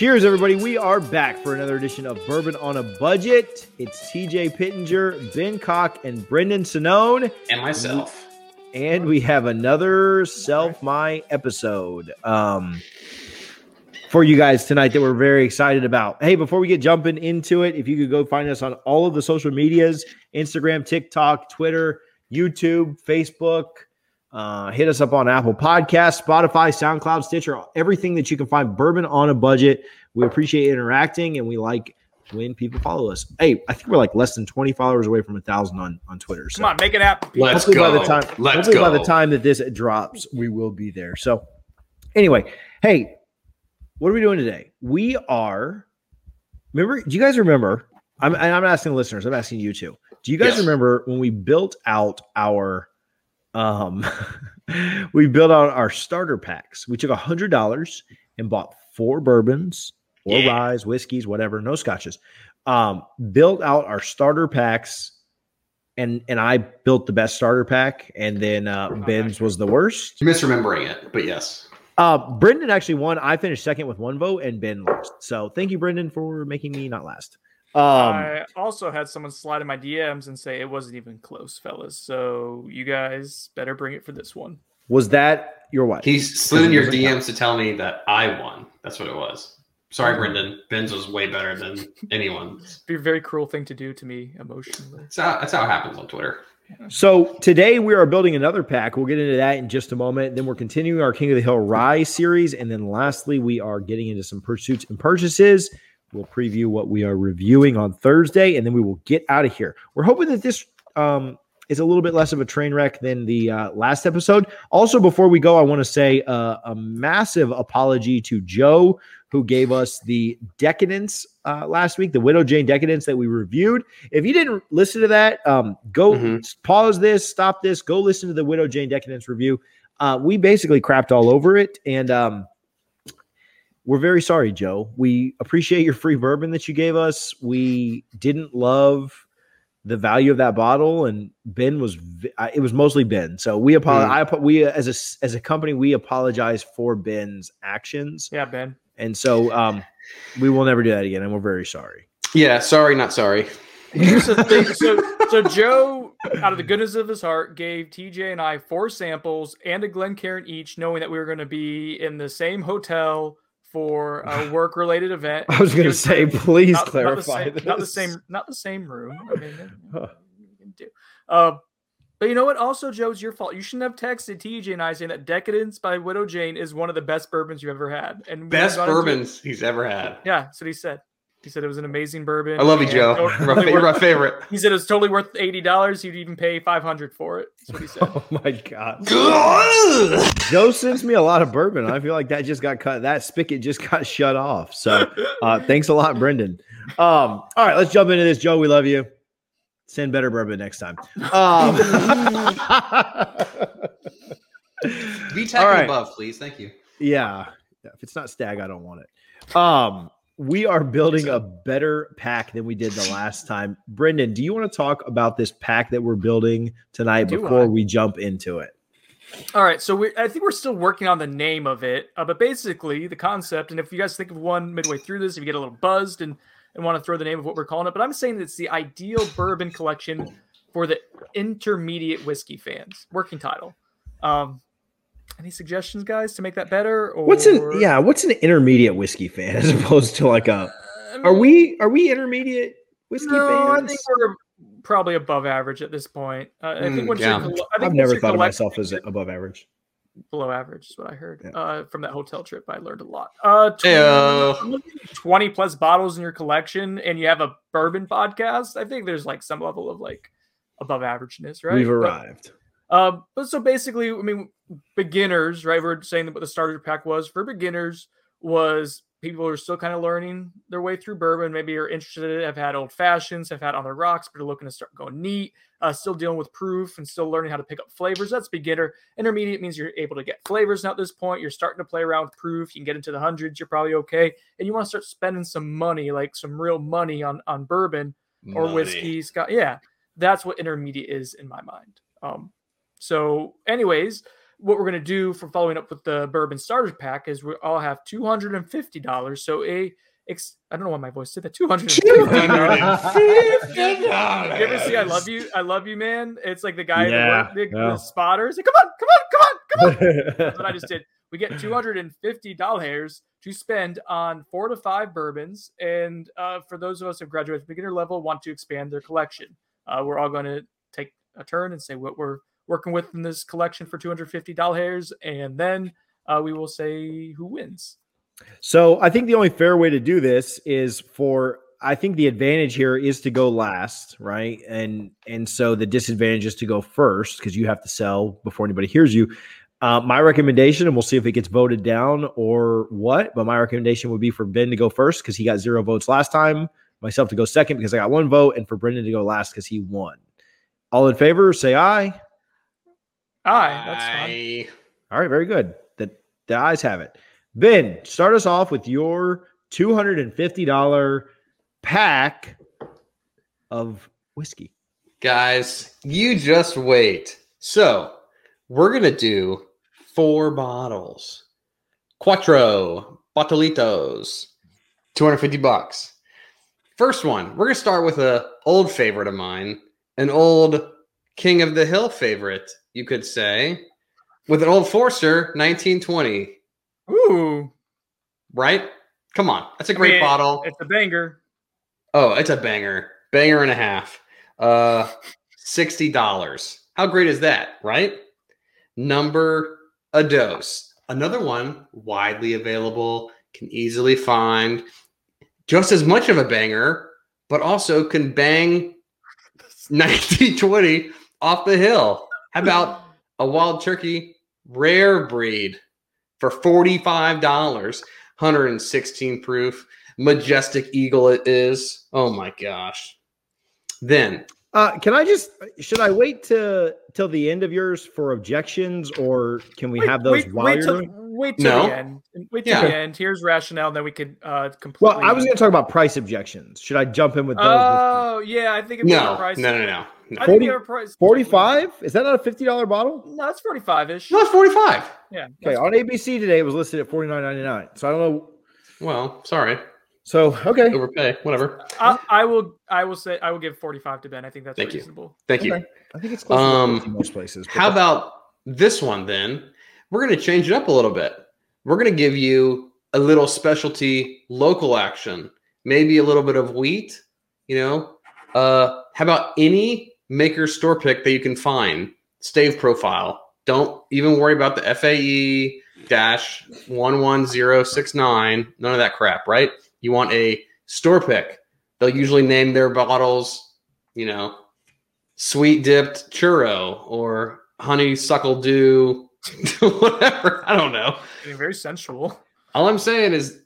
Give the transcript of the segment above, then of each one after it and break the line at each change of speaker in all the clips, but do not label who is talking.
Cheers, everybody. We are back for another edition of Bourbon on a Budget. It's TJ Pittenger, Ben Cock, and Brendan Sinone.
And myself.
And we have another Self My episode um, for you guys tonight that we're very excited about. Hey, before we get jumping into it, if you could go find us on all of the social medias Instagram, TikTok, Twitter, YouTube, Facebook. Uh, hit us up on Apple Podcasts, Spotify, SoundCloud, Stitcher, everything that you can find bourbon on a budget. We appreciate interacting and we like when people follow us. Hey, I think we're like less than 20 followers away from a thousand on, on Twitter. So
Come on, make it happen.
Let's
hopefully
go.
by the time
Let's
hopefully
go.
by the time that this drops, we will be there. So anyway, hey, what are we doing today? We are remember, do you guys remember? I'm I'm asking listeners, I'm asking you too. Do you guys
Yes.
remember when we built out our um we built out our starter packs? We took a hundred dollars and bought four bourbons or
Yeah.
ryes, whiskeys, whatever, no scotches. Um, built out our starter packs and and I built the best starter pack, and then uh, Ben's was the worst.
You're misremembering it, but yes.
Uh, Brendan actually won. I finished second with one vote, and Ben lost. So thank you, Brendan, for making me not last. Um,
I also had someone slide in my DMs and say it wasn't even close, fellas. So you guys better bring it for this one.
was that your wife?
He slid in your
Doesn't.
DMs to tell me that I won. That's what it was. Sorry, Brendan. Ben's was way better than anyone's.
Be a very cruel thing to do to me emotionally.
That's how, that's how it happens on Twitter.
So today we are building another pack. We'll get into that in just a moment. Then we're continuing our King of the Hill Rye series, and then lastly we are getting into some pursuits and purchases. We'll preview what we are reviewing on Thursday, and then we will get out of here. We're hoping that this um, is a little bit less of a train wreck than the uh, last episode. Also, before we go, I want to say uh, a massive apology to Joe, who gave us the Decadence uh, last week, the Widow Jane Decadence that we reviewed. If you didn't listen to that, um, go
Mhm.
pause this, stop this, go listen to the Widow Jane Decadence review. Uh, we basically crapped all over it, and um, we're very sorry, Joe. We appreciate your free bourbon that you gave us. We didn't love the value of that bottle, and Ben was v- I- it was mostly Ben. So we apologize. I we as a s- as a company we apologize for Ben's actions,
Yeah, Ben.
and so um, we will never do that again, and we're very sorry.
Yeah, sorry, not sorry.
Here's the thing. So, so Joe, out of the goodness of his heart, gave TJ and I four samples and a Glencairn each, knowing that we were going to be in the same hotel for a work-related event.
I was going to say,
not-
please
not,
clarify
not the, same, not the same, not the same room. I mean, you know, you can do. Uh, but you know what? Also, Joe, it's your fault. You shouldn't have texted TJ and I saying that Decadence by Widow Jane is one of the best bourbons you've ever had. And
Best
got into it.
bourbons he's ever had.
Yeah, that's what he said. He said it was an amazing bourbon.
I love you, Joe.
totally
You're my, my favorite.
He said it was totally worth eighty dollars. He'd even pay five hundred for it. That's what he said.
Oh my god. Joe sends me a lot of bourbon. I feel like that just got cut. That spigot just got shut off. So uh, thanks a lot, Brendan. Um, all right, let's jump into this. Joe, we love you. Send better bourbon next time. Um,
Be
All
tech
right.
above, please. Thank you.
yeah. If it's not stag, I don't want it. Um, we are building a better pack than we did the last time. Brendan, do you want to talk about this pack that we're building tonight
Do
before
I?
we jump into it?
All right, so we I think we're still working on the name of it, uh, but basically the concept. And if you guys think of one midway through this, if you get a little buzzed and and want to throw the name of what we're calling it, but I'm saying that it's the ideal bourbon collection for the intermediate whiskey fans. Working title. Um, any suggestions, guys, to make that better? Or
What's an yeah? What's an intermediate whiskey fan as opposed to like a?
I
Are we are we intermediate whiskey
No, I think we're probably above average at this point. Uh, I think
Mm,
once
yeah.
you're, I think
I've
once
never
you're
thought of myself as above average.
below average is what I heard
Yeah.
uh, from that hotel trip. I learned a lot. Uh, tw-
Heyo.
20 plus bottles in your collection and you have a bourbon podcast. I think there's like some level of like above averageness, right?
We've
But- Um, but so basically, I mean, beginners, right? We're saying that what the starter pack was for beginners was people who are still kind of learning their way through bourbon. Maybe are interested have had old fashions, have had on the rocks, but are looking to start going neat. Uh, still dealing with proof and still learning how to pick up flavors. That's beginner. Intermediate means you're able to get flavors now at this point. You're starting to play around with proof. You can get into the hundreds. You're probably okay, and you want to start spending some money, like some real money on on bourbon or
Money.
whiskey. Scott, yeah, that's what intermediate is in my mind. Um, so, anyways, what we're gonna do for following up with the bourbon starter pack is we all have two hundred and fifty dollars. So a ex- I don't know why my voice did that. Two hundred and fifty dollars. You ever see I love you? I love you, man. It's like the guy
Yeah,
that the,
yeah.
the spotters. Like, come on, come on, come on, come on. That's what I just did. We get two hundred and fifty dollars to spend on four to five bourbons, and uh, for those of us who graduate at the beginner level, want to expand their collection, uh, we're all going to take a turn and say what we're working with in this collection for two hundred fifty dollars, hairs. and then uh, we will say who wins.
So I think the only fair way to do this is for I think the advantage here is to go last, right? And and so the disadvantage is to go first because you have to sell before anybody hears you. Uh, my recommendation, and we'll see if it gets voted down or what, but my recommendation would be for Ben to go first because he got zero votes last time. Myself to go second because I got one vote, and for Brendan to go last because he won. All in favor, say aye.
Aye, that's fine.
All right, very good. The the eyes have it. Ben, start us off with your two hundred and fifty dollar pack of whiskey.
Guys, you just wait. So, we're going to do four bottles. Quattro Bottolitos. 250 bucks. First one, we're going to start with a old favorite of mine, an old King of the Hill favorite, you could say, with an old Forester 1920,
Ooh,
right? Come on. That's a great
mean,
bottle.
it's a banger.
Oh, it's a banger. Banger and a half. Uh $60. How great is that, right? Number a dose. Another one widely available, can easily find just as much of a banger, but also can bang 1920 off the hill. How about a wild turkey rare breed for $45, 116 proof? Majestic Eagle it is. Oh my gosh. Then
Uh, can I just should I wait to till the end of yours for objections, or can we
Wait-
have those
wait,
while
wait
you're
till,
doing?
wait till
No.
the end. Wait till
Yeah.
the end. Here's rationale. and Then we could uh completely.
Well, I was going to talk about price objections. Should I jump in with those?
Oh yeah, I think if we have a
no,
price.
no, no, no. no.
I think
40
we have a price.
Forty-five? Is that not a fifty-dollar bottle?
No, it's forty-five ish.
No, it's 45.
Yeah.
Okay,
that's-
on ABC today it was listed at forty-nine ninety-nine. So I don't know.
Well, sorry.
So okay,
Overpay. Whatever.
I, I will. I will say. I will give forty-five to Ben. I think that's
Thank you.
reasonable.
Thank you.
I think it's close
Um,
to most places.
How
that-
about this one then? We're going to change it up a little bit. We're going to give you a little specialty local action, maybe a little bit of wheat, you know. Uh how about any maker store pick that you can find? Stave profile. Don't even worry about the FAE dash 11069, none of that crap, right? You want a store pick. They'll usually name their bottles, you know, sweet dipped churro or honeysuckle dew, whatever. I don't know.
Very sensual.
All I'm saying is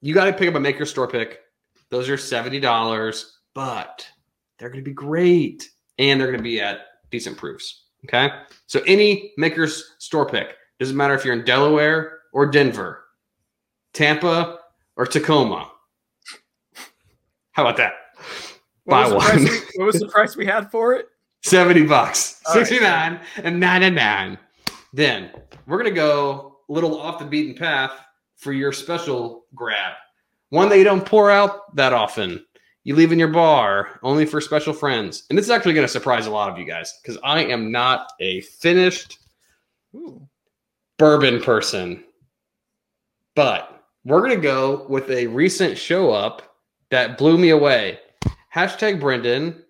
you got to pick up a maker store pick. Those are $70, but they're going to be great and they're going to be at decent proofs. Okay. So any maker's store pick doesn't matter if you're in Delaware or Denver, Tampa or Tacoma. How about that?
What
Buy one.
we, what was the price we had for it?
70 bucks,
All right.
69 and 99. Then we're going to go a little off the beaten path for your special grab. One that you don't pour out that often. You leave in your bar only for special friends. And this is actually going to surprise a lot of you guys because I am not a finished
Ooh.
bourbon person. But we're going to go with a recent show up that blew me away. Hashtag Brendan,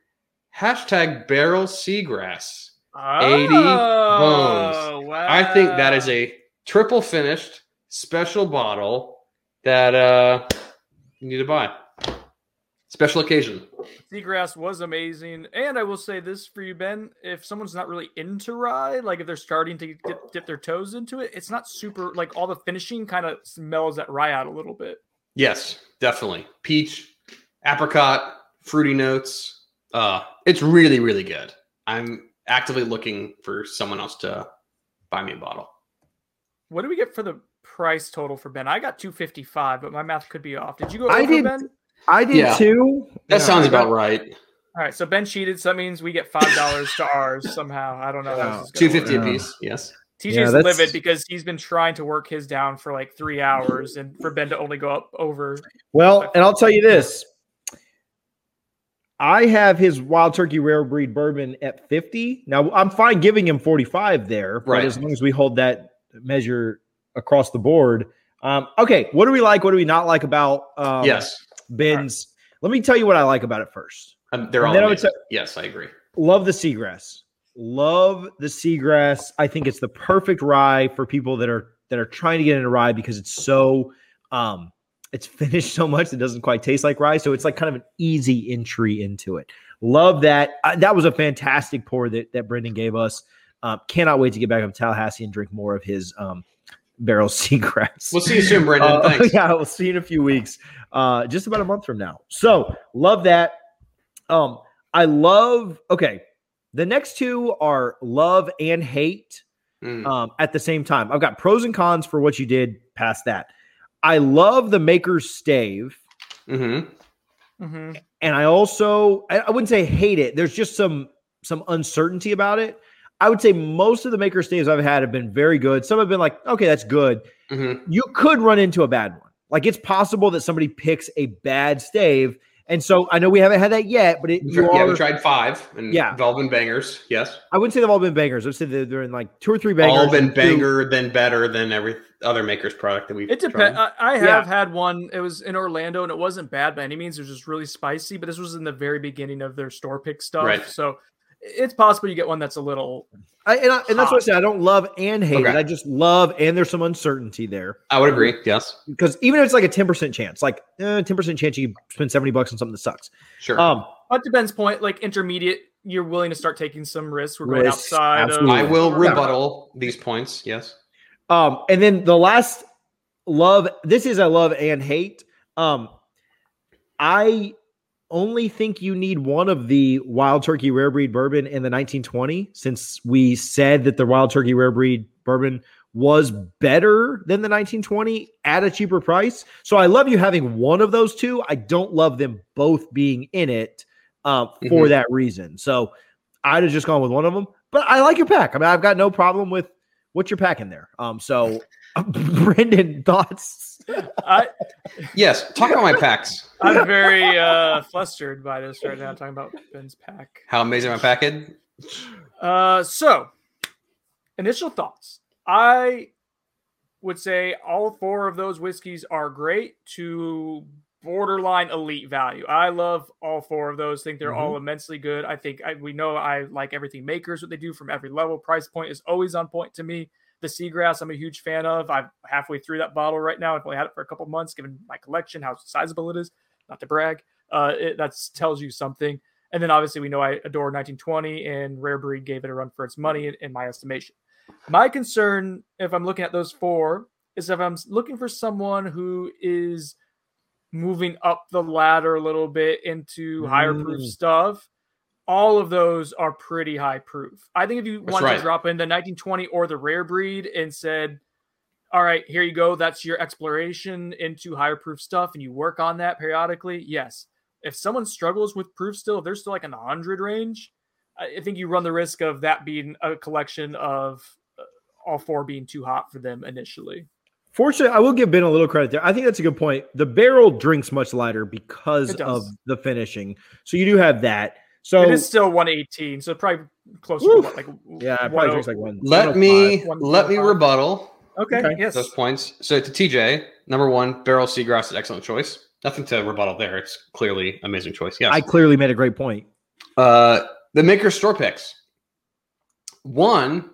hashtag Barrell Seagrass. 80
Oh, wow.
I think that is a triple finished special bottle that uh, you need to buy. Special occasion.
Seagrass was amazing. And I will say this for you, Ben. If someone's not really into rye, like if they're starting to dip, dip their toes into it, it's not super, like all the finishing kind of smells that rye out a little bit.
Yes, definitely. Peach, apricot, fruity notes. Uh, it's really, really good. I'm actively looking for someone else to buy me a bottle.
What do we get for the price total for Ben? I got 255, but my math could be off. Did you go
I
over,
did-
Ben?
I did
Yeah.
too.
That
Yeah,
sounds about right.
All right, so Ben cheated, so that means we get five dollars to ours somehow. I don't know. how this is
Two
gonna
fifty
work.
Yeah.
apiece. Yes.
TJ's
Yeah,
livid because he's been trying to work his down for like three hours, and for Ben to only go up over.
Well, and I'll tell you this. I have his wild turkey rare breed bourbon at 50. Now I'm fine giving him 45 there, but
Right.
as long as we hold that measure across the board. Um, okay, what do we like? What do we not like about um,
yes.
Ben's? Let me tell you what I like about it first.
Um, they're
and
all.
then I would
yes, I agree.
Love the seagrass. Love the seagrass. I think it's the perfect rye for people that are that are trying to get into rye because it's so um it's finished so much it doesn't quite taste like rye. So it's like kind of an easy entry into it. Love that. Uh, that was a fantastic pour that that Brendan gave us. Um, cannot wait to get back up to Tallahassee and drink more of his um, barrel seagrass.
We'll see you soon, Brendan.
Uh,
Thanks.
Yeah, we'll see you in a few weeks. Uh, just about a month from now. So love that. Um, I love. Okay, the next two are love and hate
Mm.
um, at the same time. I've got pros and cons for what you did past that. I love the Maker's Stave,
Mm-hmm.
Mm-hmm.
and I also I, I wouldn't say hate it. There's just some some uncertainty about it. I would say most of the maker Staves I've had have been very good. Some have been like, okay, that's good.
Mhm.
you could run into a bad one. Like it's possible that somebody picks a bad stave. And so I know we haven't had that yet, but it,
We
you
yeah,
are,
we tried five and
Yeah.
Velvet Bangers. Yes.
I wouldn't say they've all been bangers. I'd say they're, they're in like two or three bangers.
all been
and two-
banger than better than every other maker's product that we've
It depends.
tried.
I, I
Yeah.
have had one. It was in Orlando, and it wasn't bad by any means. It was just really spicy, but this was in the very beginning of their store pick stuff.
Right.
So it's possible you get one that's a little.
I, and, I, and that's what I say. I don't love and hate it. I just love, and there's some uncertainty there
I would agree. Yes.
because even if it's like a 10% chance, like eh, 10% chance you spend 70 bucks on something that sucks.
Sure.
Um,
But to Ben's point, like intermediate, you're willing to start taking some risks. We're going
Risks,
outside
absolutely.
I will
Yeah.
rebuttal these points. Yes.
Um, and then the last love, this is a love and hate. Um, I only think you need one of the wild turkey rare breed bourbon in the 1920, since we said that the wild turkey rare breed bourbon was better than the 1920 at a cheaper price. So I love you having one of those two. I don't love them both being in it uh, for
Mhm.
that reason. So I'd have just gone with one of them. But I like your pack. I mean, I've got no problem with what you're packing there. Um, so Brendan, thoughts?
I,
Yes. Talk about my packs.
I'm very uh, flustered by this right now, talking about Ben's pack.
How amazing my pack is.
Uh, so initial thoughts. I would say all four of those whiskeys are great to borderline elite value. I love all four of those. Think they're all immensely good. I think I, we know I like everything makers what they do from every level. Price point is always on point to me. The Seagrass, I'm a huge fan of. I'm halfway through that bottle right now. I've only had it for a couple months, given my collection, how sizable it is. Not to brag, uh, it, that tells you something. And then obviously we know I adore 1920, and Rare Breed gave it a run for its money in, in my estimation. My concern, if I'm looking at those four, is if I'm looking for someone who is moving up the ladder a little bit into higher proof
Mm.
stuff. All of those are pretty high proof. I think if you
That's
wanted
right.
to drop in the 1920 or the rare breed and said, all right, here you go. That's your exploration into higher proof stuff, and you work on that periodically. Yes. If someone struggles with proof still, if they're still like in the 100 range, I I think you run the risk of that being a collection of uh, all four being too hot for them initially.
Fortunately, I will give Ben a little credit there. I think that's a good point. The barrel drinks much lighter because of the finishing. So you do have that. So
it is still 118, so probably closer
Woo.
to what, like
yeah, it probably
10
drinks like one.
Let me let me rebuttal
Okay,
Okay.
yes.
those points. So to TJ, number one, Barrell Seagrass is excellent choice. Nothing to rebuttal there. It's clearly amazing choice. Yeah,
I clearly made a great point.
Uh, the maker store picks. One,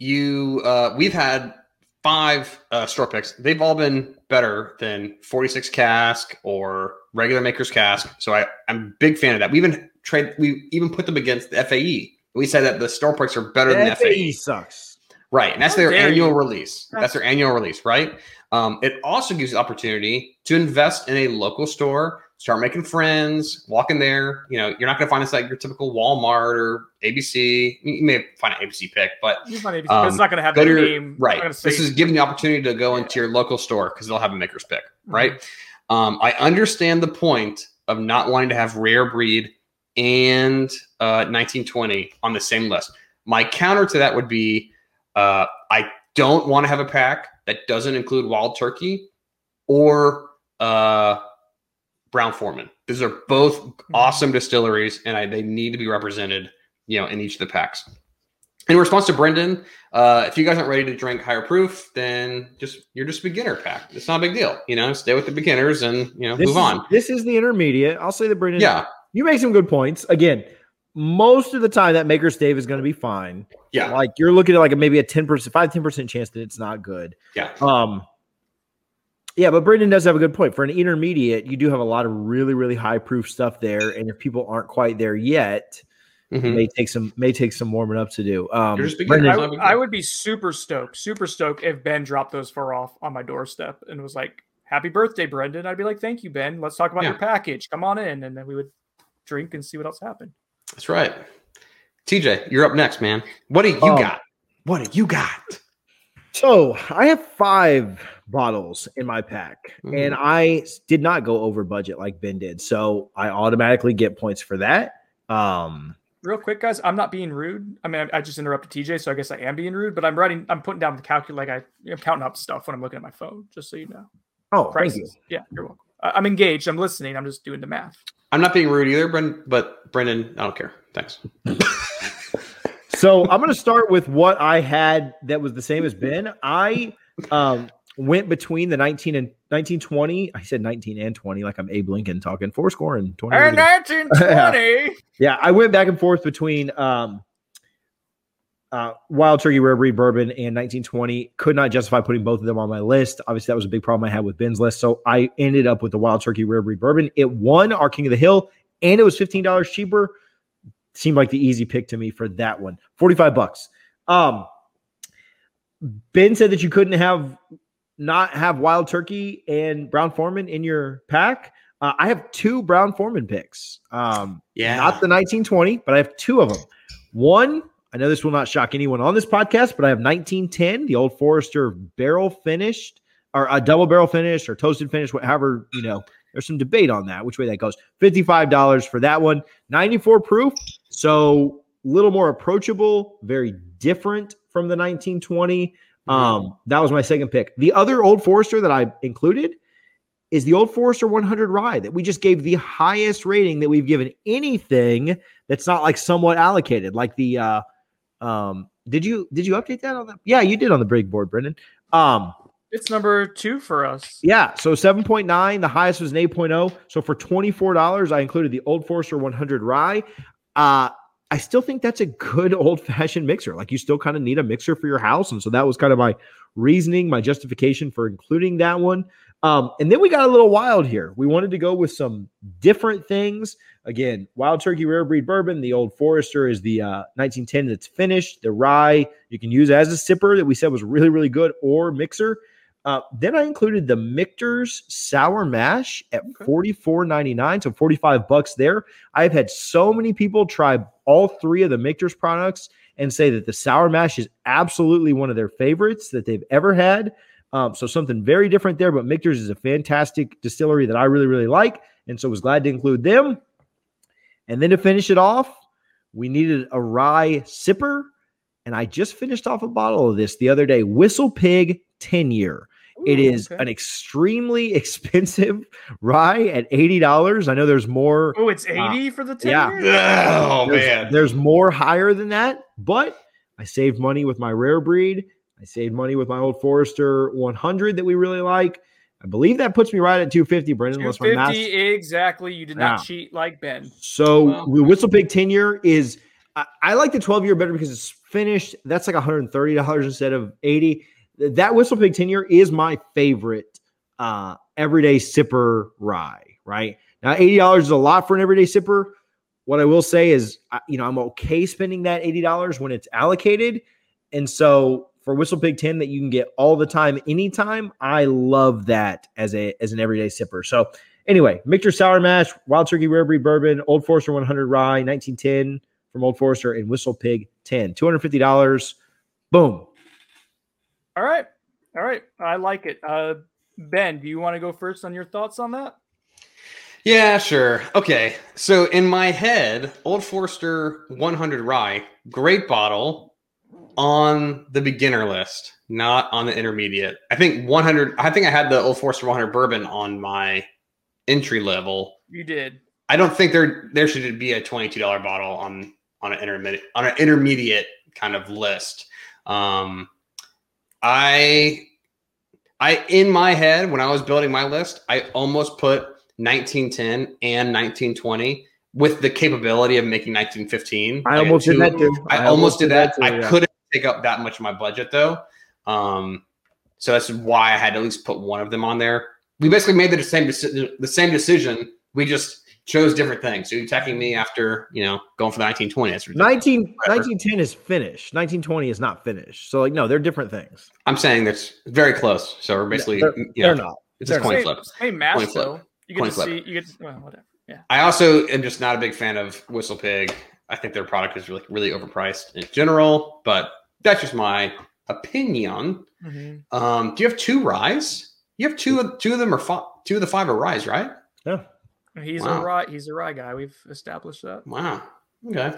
you uh, we've had five uh, store picks. They've all been better than 46 cask or regular maker's cask. So I, I'm a big fan of that. We even trade we even put them against the FAE. We said that the store picks are better than FAE.
FAE sucks.
Right. And that's
How
their annual
you.
release. That's their annual release, right? Um, it also gives you the opportunity to invest in a local store, start making friends, walk in there. You know, you're not going to find this like your typical Walmart or ABC. You may find an ABC pick, but
You find it-
Um,
it's not going to have that name.
right.
I'm gonna say
This is giving the opportunity to go into your local store because they'll have a maker's pick, right? Um, I understand the point of not wanting to have rare breed and uh, 1920 on the same list. My counter to that would be uh, I don't want to have a pack that doesn't include wild turkey or uh, Brown-Forman. These are both awesome distilleries, and I, they need to be represented, you know, in each of the packs. In response to Brendan, uh, if you guys aren't ready to drink higher proof, then just you're just a beginner pack. It's not a big deal, you know. Stay with the beginners and you know
This
move
is,
on.
This is the intermediate. I'll say the Brendan.
Yeah,
You make some good points. Again, most of the time that maker stave is going to be fine.
yeah,
Like you're looking at like a, maybe a 10%, 5 10% chance that it's not good.
yeah.
Um, yeah, but Brendan does have a good point. For an intermediate, you do have a lot of really, really high proof stuff there. And if people aren't quite there yet,
Mhm.
may take some may take some warming up to do. Um,
You're just beginning.
I,
Brendan,
It's not a
would- I would be super stoked, super stoked if Ben dropped those four off on my doorstep and was like, "Happy birthday, Brendan!" I'd be like, "Thank you, Ben. Let's talk about
Yeah.
your package. Come on in," and then we would drink and see what else happened.
That's right. TJ, you're up next, man. What do you
Um,
got? What do you got?
So I have five bottles in my pack,
Mm.
and I did not go over budget like Ben did. So I automatically get points for that. Um,
Real quick, guys, I'm not being rude. I mean, I, I just interrupted TJ, so I guess I am being rude. But I'm writing, I'm putting down the calculator, like I, I'm counting up stuff when I'm looking at my phone, just so you know.
oh, thank you.
Yeah, you're welcome. I, I'm engaged. I'm listening. I'm just doing the math.
I'm not being rude either, Brendan, but Brendan, I don't care. Thanks.
So I'm going to start with what I had that was the same as Ben. I um, went between the 19 and 1920. I said 19 and 20, like I'm Abe Lincoln talking four score and 20.
And 1920.
Yeah, I went back and forth between um, uh, Wild Turkey Rare Breed Bourbon and 1920. Could not justify putting both of them on my list. Obviously, that was a big problem I had with Ben's list. So I ended up with the Wild Turkey Rare Breed Bourbon. It won our King of the Hill, and it was $15 cheaper. Seemed like the easy pick to me for that one. 45 bucks. Um, Ben said that you couldn't have not have Wild Turkey and Brown-Forman in your pack. Uh, I have two Brown-Forman picks. Um,
Yeah.
not the 1920, but I have two of them. One, I know this will not shock anyone on this podcast, but I have 1910, the old Forester barrel finished or a double barrel finish or toasted finish, whatever, you know, there's some debate on that, which way that goes. $55 for that one, 94 proof. So a little more approachable, very different from the 1920. Um, that was my second pick. The other old Forester that I included is the old Forester 100 rye that we just gave the highest rating that we've given anything that's not like somewhat allocated. Like the uh um did you did you update that on the yeah, you did on the brig board, Brendan. Um
It's number two for us.
yeah, so 7.9, the highest was an 8.0. So for $24, I included the Old Forester 100 rye. Uh I still think that's a good old fashioned mixer. Like you still kind of need a mixer for your house. And so that was kind of my reasoning, my justification for including that one. Um, and then we got a little wild here. We wanted to go with some different things. Again, Wild Turkey Rare Breed Bourbon. The Old Forester is the uh, 1910 that's finished. The rye you can use as a sipper that we said was really, really good, or mixer. Uh, then I included the Michter's Sour Mash at
Okay.
$44.99, so 45 bucks there. I've had so many people try all three of the Michter's products and say that the Sour Mash is absolutely one of their favorites that they've ever had. Um, so something very different there, but Michter's is a fantastic distillery that I really, really like, and so was glad to include them. And then to finish it off, we needed a rye sipper, and I just finished off a bottle of this the other day, Whistle Pig 10 year. it
Ooh,
is
okay.
an extremely expensive rye at eighty dollars. I know there's more.
Oh, it's 80 for the 10
yeah.
year?
Oh
there's,
man.
there's more higher than that, but I saved money with my rare breed. I saved money with my old Forester 100 that we really like. I believe that puts me right at 250, Brendan. Unless my math
250 exactly. You did not
Yeah.
cheat like Ben.
So
Well-
the Whistle Pig 10 year is I, I like the 12 year better because it's finished. That's like $130 instead of 80. Th- That Whistle Pig 10 year is my favorite uh everyday sipper rye, right? Now $80 is a lot for an everyday sipper. What I will say is you know, I'm okay spending that $80 when it's allocated. And so for Whistle Pig 10 that you can get all the time anytime, I love that as a as an everyday sipper. So Anyway, Michter's Sour Mash, Wild Turkey Rare Breed Bourbon, Old Forester 100 Rye, 1910 from Old Forester, and Whistle Pig 10. $250. Boom.
All right. All right. I like it. Uh, ben, do you want to go first on your thoughts on that?
Yeah, sure. Okay. So in my head, Old Forester 100 Rye, great bottle on the beginner list, not on the intermediate. I think 100, I think I had the Old Forester 100 bourbon on my entry level.
You did.
I don't think there there should be a $22 bottle on on an intermediate on an intermediate kind of list. Um I I in my head when I was building my list, I almost put 1910 and 1920 with the capability of making 1915.
I
Like,
almost did that too.
I, almost did that.
too,
I
yeah.
Couldn't take up that much of my budget though. Um, so that's why I had to at least put one of them on there. We basically made the same decision. The same decision. We just chose different things. So you're attacking me after you know going for the 1920. That's ridiculous.
19,
Whatever.
1910 is finished. 1920 is not finished. So, like, no, they're different things.
I'm saying that's very close. So we're basically
they're,
you
they're
know,
not.
It's a
They're
coin
same,
flip.
same mash
Coin flip.
though. You get
Coin
to
flip.
see. You get. To, well, whatever. Yeah.
I also am just not a big fan of Whistle Pig. I think their product is really really overpriced in general, but that's just my opinion.
Mhm.
Um, do you have two rise? You have two of two of them are fi- two of the five are rise, right?
Yeah.
He's
Wow.
a rye. He's a rye guy. We've established that.
Wow. Okay.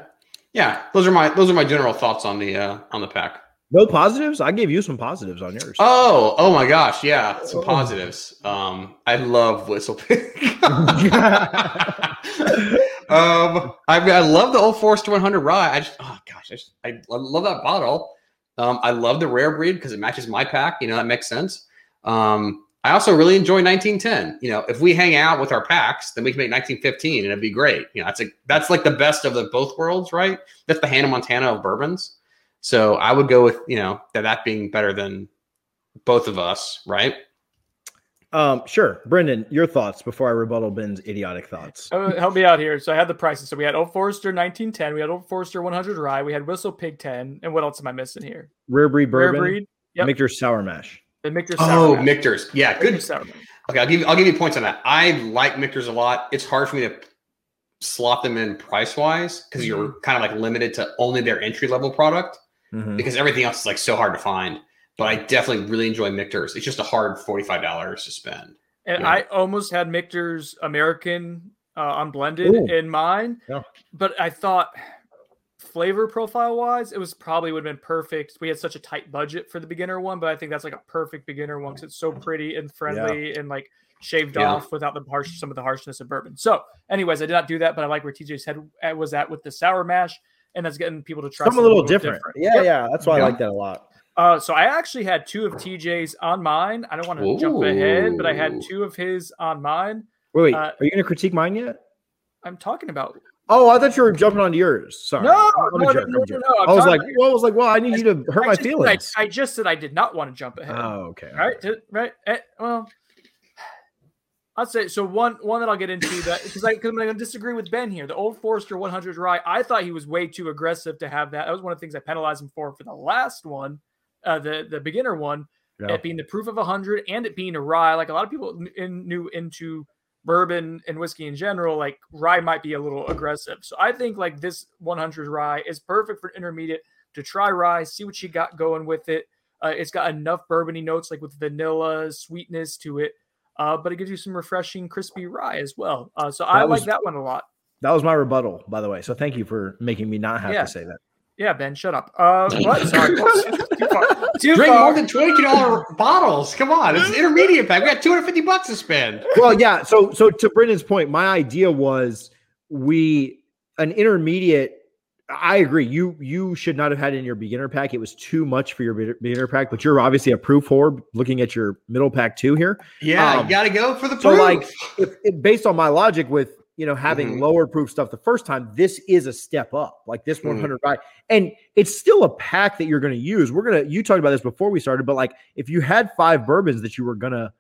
Yeah, those are my those are my general thoughts on the uh on the pack.
No positives? I gave you some positives on yours.
Oh, oh my gosh, yeah, some positives. Um, I love Whistle Pig. um, I I love the old Forester 100 rye. I just oh gosh, I, just, I love that bottle. Um, I love the rare breed because it matches my pack. You know that makes sense. Um, I also really enjoy 1910. You know, if we hang out with our packs, then we can make 1915 and it'd be great. You know, that's a that's like the best of the both worlds, right? That's the Hannah Montana of bourbons. So I would go with you know that that being better than both of us, right?
Um, sure. Brendan, your thoughts before I rebuttal Ben's idiotic thoughts.
Oh, help me out here. So I had the prices. So we had Old Forester 1910. We had Old Forester 100 rye. We had Whistle Pig 10. And what else am I missing here?
Rare breed bourbon, Rare
breed. Yep.
Michter's Sour Mash.
The Michter
Oh,
Mash.
Michter's. Yeah,
Michter
good.
Sour Mash.
Okay, I'll give you I'll give you points on that. I like Michter's a lot. It's hard for me to slot them in price wise because you're kind of like limited to only their entry level product
Mhm.
because everything else is like so hard to find. But I definitely really enjoy Michter's. It's just a hard forty five dollars to spend.
And
Yeah.
I almost had Michter's American uh, unblended
Ooh.
in mine,
Yeah.
but I thought flavor profile wise, it was probably would have been perfect. We had such a tight budget for the beginner one, but I think that's like a perfect beginner one because it's so pretty and friendly and like shaved
Yeah.
off without the harsh some of the harshness of bourbon. So, anyways, I did not do that, but I like where TJ's head uh, was at with the sour mash, and that's getting people to try
Something a little different. Yeah,
Yep.
yeah. That's why
Yeah.
I like that a lot.
Uh, so I actually had two of TJ's on mine. I don't want to jump ahead, but I had two of his on mine.
Wait, wait.
Uh,
are you going to critique mine yet?
I'm talking about.
Oh, I thought you were jumping onto yours. Sorry.
No,
I'm
no, no, no, no, I'm
was like, well, I was like, well, I need you to hurt my
I-
feelings.
I, just said I did not want to jump ahead.
Oh, okay.
All right, right. eh, well, I'd say so. One one that I'll get into that because I I'm going to disagree with Ben here. The old Forester 100 rye. I thought he was way too aggressive to have that. That was one of the things I penalized him for for the last one, uh, the the beginner one.
Yeah.
It being the proof of 100 and it being a rye. Like a lot of people in, new into bourbon and whiskey in general, like rye might be a little aggressive. So I think like this 100 rye is perfect for intermediate to try rye, see what you got going with it. Uh, it's got enough bourbony notes, like with vanilla sweetness to it, uh, but it gives you some refreshing, crispy rye as well. Uh, so I
That
like that one a lot.
That was my rebuttal, by the way. So thank you for making me not have
Yeah.
to say that.
Yeah, Ben, shut up. Uh, what? Sorry. too far. Too
Drink
far.
more than twenty dollar bottles. Come on, it's an intermediate pack. We got two hundred fifty bucks to spend.
well, yeah. So, so to Brendan's point, my idea was we an intermediate. I agree. You you should not have had it in your beginner pack. It was too much for your beginner pack. But you're obviously a proof horb. Looking at your middle pack two here.
Yeah,
Um,
you got to go for the
So,
proof.
like, if, if based on my logic, with you know having
Mhm.
lower proof stuff the first time, this is a step up. Like this
Mhm.
100 right, and it's still a pack that you're going to use. We're gonna. You talked about this before we started, but like if you had five bourbons that you were gonna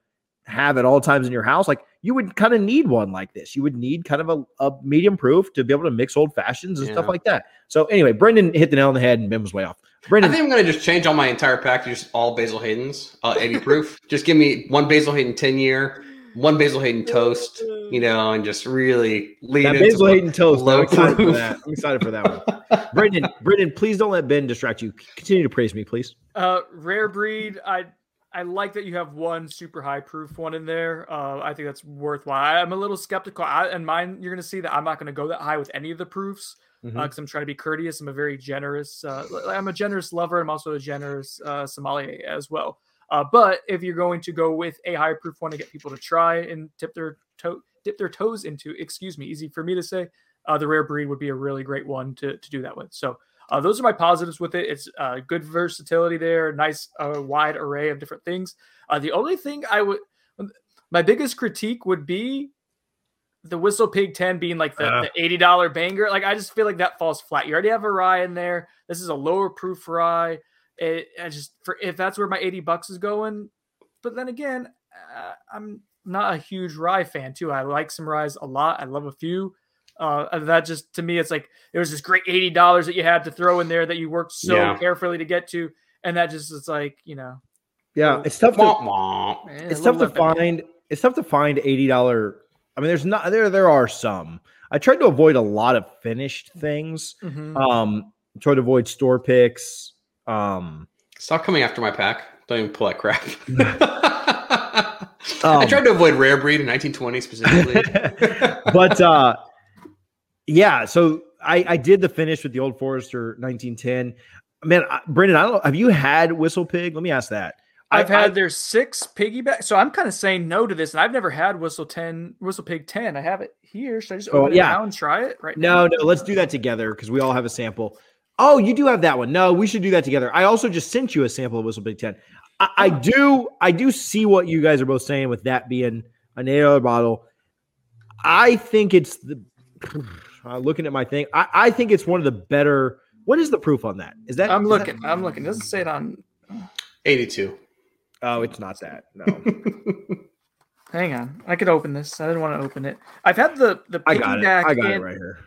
have at all times in your house, like you would kind of need one like this. You would need kind of a, a medium proof to be able to mix old fashions and stuff like that. So anyway, Brendan hit the nail on the head, and Ben was way off. Brendan, I
think I'm gonna just change all my entire pack to just all Basil Hayden's, uh, 80 proof. just give me one Basil Hayden 10 year, one Basil Hayden toast, you know, and just really lead
that
into
Basil Hayden toast. I'm
low
excited for
proof.
that. I'm excited for that one. Brendan, Brendan, please don't let Ben distract you. Continue to praise me, please.
Uh, rare breed. I I like that you have one super high proof one in there. Uh, I think that's worthwhile. I'm a little skeptical. I, and mine, you're going to see that I'm not going to go that high with any of the proofs because
Mhm.
I'm trying to be courteous. I'm a very generous. Uh, I'm a generous lover. I'm also a generous uh, sommelier as well. Uh, but if you're going to go with a high proof one to get people to try and dip their toe, dip their toes into, excuse me, easy for me to say, uh, the rare breed would be a really great one to, to do that with. So uh, those are my positives with it. It's uh, good versatility there, nice uh, wide array of different things. Uh, the only thing I would, my biggest critique would be the Whistle Pig 10 being like the,
Uh.
the $80 banger. Like, I just feel like that falls flat. You already have a rye in there. This is a lower proof rye. It, I just, for if that's where my 80 bucks is going. But then again, uh, I'm not a huge rye fan too. I like some ryes a lot. I love a few. Uh, that just to me, it's like it was this great eighty dollars that you had to throw in there that you worked so
Yeah.
carefully to get to, and that just is like you know,
Yeah, it's tough to
Womp womp.
eh,
it's tough to
bit better.
find it's tough to find eighty dollar. I mean, there's not there there are some. I tried to avoid a lot of finished things.
Mhm.
Um, tried to avoid store picks. Um,
Stop coming after my pack. Don't even pull that crap. I
Um,
tried to avoid rare breed in 1920 specifically.
but uh, yeah, so I I did the finish with the old Forester 1910. Man, I, Brendan, I don't. Have you had Whistle Pig? Let me ask that. I-
I've had
I-
their six piggyback, so I'm kind of saying no to this, and I've never had Whistle Ten, Whistle Pig Ten. I have it here. Should I just
Oh,
open it
yeah.
now and try it right now?
No, no, let's do that together because we all have a sample. Oh, you do have that one. No, we should do that together. I also just sent you a sample of Whistle Pig Ten. I, I do, I do see what you guys are both saying with that being an eight dollar bottle. I think it's the uh, looking at my thing. I, I think it's one of the better. What is the proof on that? Is that
I'm
is that-
looking. I'm looking. It doesn't say it on.
82.
oh, it's not that. No,
Hang on, I could open this. I didn't want to open it. I've had the the
I got it. I got it right here.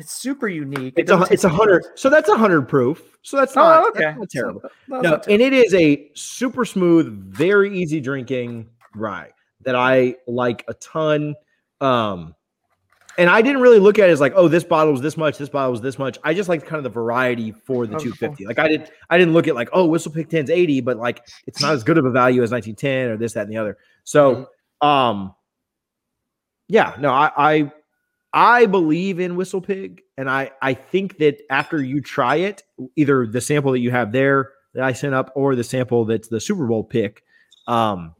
It's super unique. It
It's a it's a hundred. So that's a hundred proof. So that's
Oh,
not,
okay.
that's not terrible.
No,
no, and it is a super smooth, very easy drinking rye that I like a ton. Um, and I didn't really look at it as like, oh, this bottle was this much, this bottle was this much. I just like kind of the variety for the
Oh, cool.
250. Like I did, I didn't look at like, oh, Whistle Pig 10's 80, but like it's not as good of a value as 1910 or this, that, and the other. So, um, yeah, no, I, I, I believe in Whistle Pig, and I, I think that after you try it, either the sample that you have there that I sent up, or the sample that's the Super Bowl pick, um,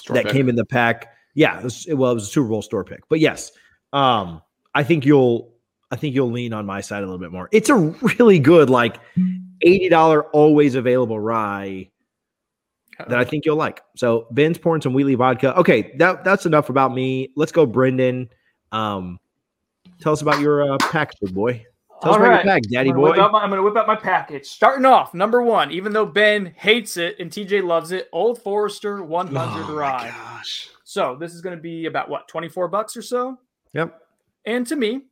Store
that
pick.
came in the pack. Yeah, it was, well, it was a Super Bowl store pick, but yes, um, I think you'll, I think you'll lean on my side a little bit more. It's a really good, like eighty dollar always available rye that I think you'll like. So Ben's pouring some Wheatley vodka. Okay, that that's enough about me. Let's go, Brendan. Um, tell us about your uh, pack, big boy. Tell us
All
about your pack, Daddy
I'm
boy.
my, I'm gonna whip out my package. Starting off, number one, even though Ben hates it and TJ loves it, Old Forester 100
Oh
rye.
gosh.
So this is gonna be about what 24 bucks or so.
Yep.
And to me,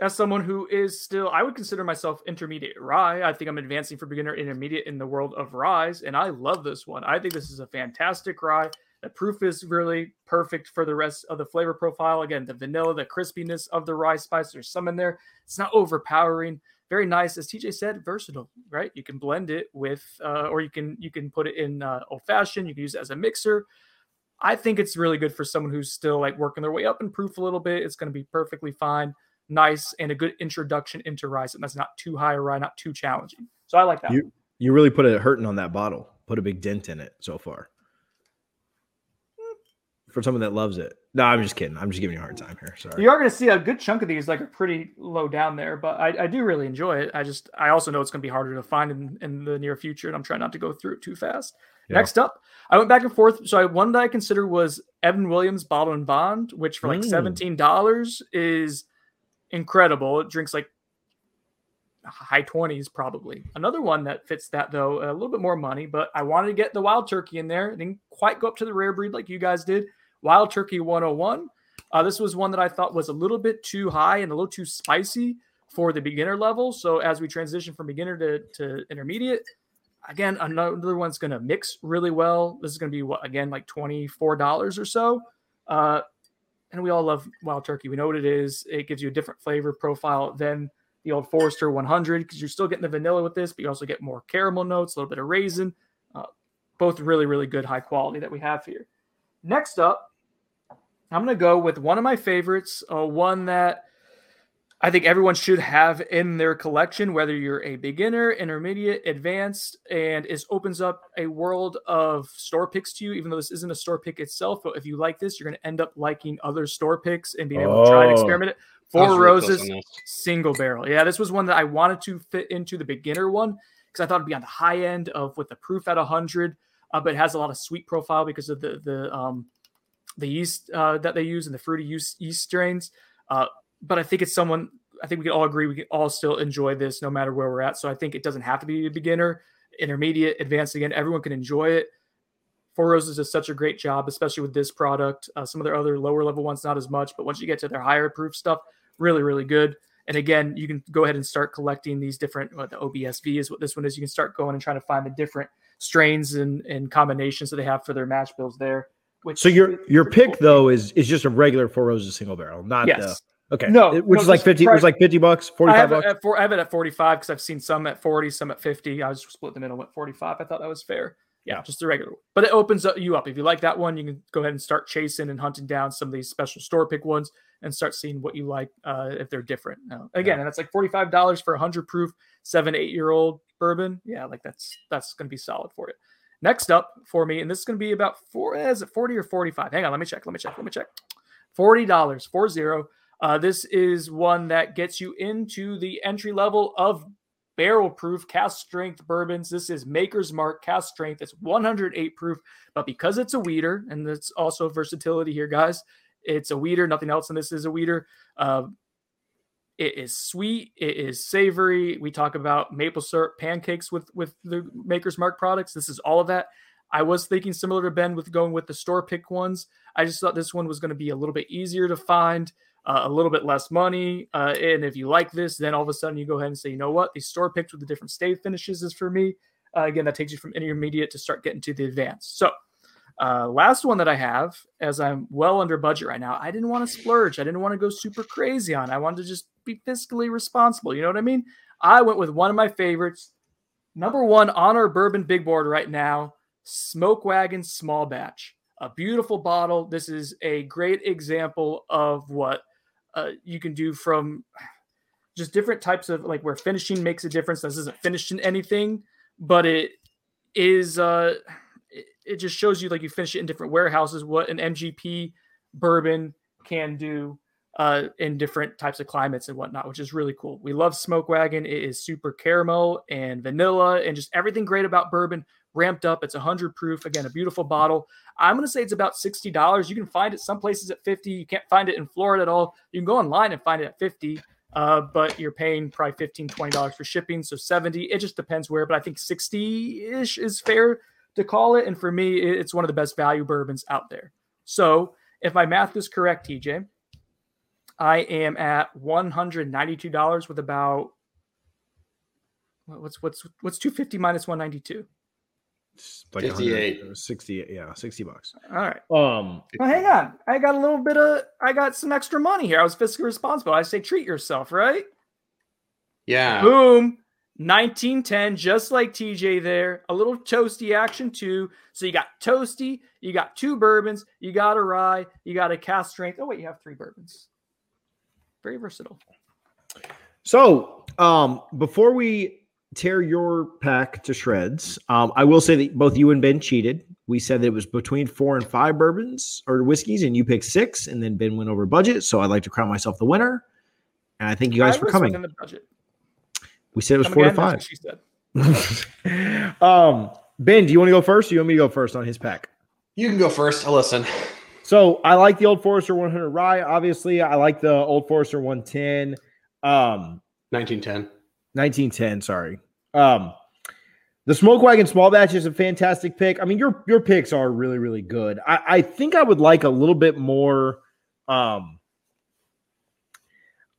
as someone who is still, I would consider myself intermediate rye. I think I'm advancing for beginner intermediate in the world of ryes, and I love this one. I think this is a fantastic rye. The proof is really perfect for the rest of the flavor profile. Again, the vanilla, the crispiness of the rye spice. There's some in there. It's not overpowering. Very nice, as TJ said, versatile. Right? You can blend it with, uh, or you can you can put it in uh, old fashioned. You can use it as a mixer. I think it's really good for someone who's still like working their way up in proof a little bit. It's going to be perfectly fine. nice and a good introduction into rye. Something that's not too high or rye, not too challenging. So I like that.
You you really put a hurting on that bottle. Put a big dent in it so far. For someone that loves it. No, I'm just kidding. I'm just giving you a hard time here. Sorry.
You are going to see a good chunk of these like are pretty low down there, but I, I do really enjoy it. I just I also know it's going to be harder to find in, in the near future, and I'm trying not to go through it too fast. Yeah. Next up, I went back and forth. So I, one that I consider was Evan Williams Bottled in Bond, which for like mm. seventeen dollars is incredible. It drinks like high 20s probably. Another one that fits that though, a little bit more money, but I wanted to get the wild turkey in there. didn't quite go up to the rare breed like you guys did. Wild Turkey 101. Uh, this was one that I thought was a little bit too high and a little too spicy for the beginner level. So as we transition from beginner to, to intermediate, again, another one's going to mix really well. This is going to be what again, like $24 or so. Uh, and we all love wild turkey. We know what it is. It gives you a different flavor profile than the old Forester 100 because you're still getting the vanilla with this, but you also get more caramel notes, a little bit of raisin. Uh, both really, really good, high quality that we have here. Next up, I'm going to go with one of my favorites, uh, one that I think everyone should have in their collection, whether you're a beginner, intermediate, advanced, and it opens up a world of store picks to you. Even though this isn't a store pick itself, but if you like this, you're going to end up liking other store picks and being able to try and oh. experiment it. Four Roses single barrel. Yeah, this was one that I wanted to fit into the beginner one because I thought it'd be on the high end of with the proof at 100, uh, but it has a lot of sweet profile because of the the um, the yeast uh, that they use and the fruity yeast, yeast strains. Uh, but I think it's someone I think we can all agree we can all still enjoy this no matter where we're at. So I think it doesn't have to be a beginner, intermediate, advanced. Again, everyone can enjoy it. Four Roses does such a great job, especially with this product. Uh, some of their other lower level ones, not as much, but once you get to their higher proof stuff, really, really good. And again, you can go ahead and start collecting these different. What the OBSV is what this one is. You can start going and trying to find the different strains and, and combinations that they have for their mash bills there.
Which so your your pick though is is just a regular Four Roses single barrel, not
yes.
the Okay.
No,
which
no,
is like fifty. Price, it was like fifty bucks, forty five bucks.
At, I have it at forty five because I've seen some at forty, some at fifty. I was split the middle went forty five. I thought that was fair. Yeah, just the regular. one. But it opens up you up. If you like that one, you can go ahead and start chasing and hunting down some of these special store pick ones and start seeing what you like uh, if they're different. Now, again, yeah. and that's like forty five dollars for a hundred proof seven eight year old bourbon. Yeah, like that's that's going to be solid for you. Next up for me, and this is going to be about four. Eh, is it forty or forty five? Hang on, let me check. Let me check. Let me check. Forty dollars, four zero uh, this is one that gets you into the entry level of barrel proof cask strength bourbons. This is Maker's Mark cask strength. It's 108 proof, but because it's a wheater, and it's also versatility here, guys. It's a wheater, Nothing else in this is a wheater. Uh, it is sweet. It is savory. We talk about maple syrup pancakes with with the Maker's Mark products. This is all of that. I was thinking similar to Ben with going with the store pick ones. I just thought this one was going to be a little bit easier to find uh, a little bit less money. Uh, and if you like this, then all of a sudden you go ahead and say, you know what, these store picks with the different stave finishes is for me. Uh, again, that takes you from intermediate to start getting to the advanced. So, uh, last one that I have, as I'm well under budget right now, I didn't want to splurge. I didn't want to go super crazy on. I wanted to just be fiscally responsible. You know what I mean? I went with one of my favorites, number one on our bourbon big board right now, Smoke Wagon Small Batch. A beautiful bottle. This is a great example of what uh, you can do from just different types of like where finishing makes a difference. This isn't finished in anything, but it is uh it, just shows you like you finish it in different warehouses what an MGP bourbon can do uh in different types of climates and whatnot, which is really cool. We love Smoke Wagon. It is super caramel and vanilla and just everything great about bourbon ramped up. It's 100 proof. Again, a beautiful bottle. I'm going to say it's about $60. You can find it some places at 50. You can't find it in Florida at all. You can go online and find it at 50. Uh, but you're paying probably 15 $20 for shipping. So 70, it just depends where, but I think 60 ish is fair to call it. And for me, it's one of the best value bourbons out there. So if my math is correct, TJ, I am at $192 with about what's what's what's 250 minus 192
like 58 60 yeah 60 bucks.
All right.
Um
well hang on. I got a little bit of i got some extra money here. I was fiscally responsible. I say treat yourself right?
Yeah.
Boom 1910 just like tj there a little toasty action too so you got toasty you got two bourbons you got a rye you got a cast strength oh wait you have three bourbons very versatile
So, um, before we tear your pack to shreds, um, I will say that both you and Ben cheated. We said that it was between four and five bourbons or whiskeys, and you picked six, and then Ben went over budget. So I'd like to crown myself the winner. And I thank you guys
I
for coming.
Within the budget.
We said it was
Come
four
again?
to
That's
five.
what She said.
um, Ben, do you want to go first? Or you want me to go first on his pack?
You can go first. I'll listen.
So I like the Old Forester 100 Rye. Obviously, I like the Old Forester 110. Um,
1910.
1910, sorry. Um, the Smoke Wagon Small Batch is a fantastic pick. I mean, your your picks are really, really good. I, I think I would like a little bit more. Um,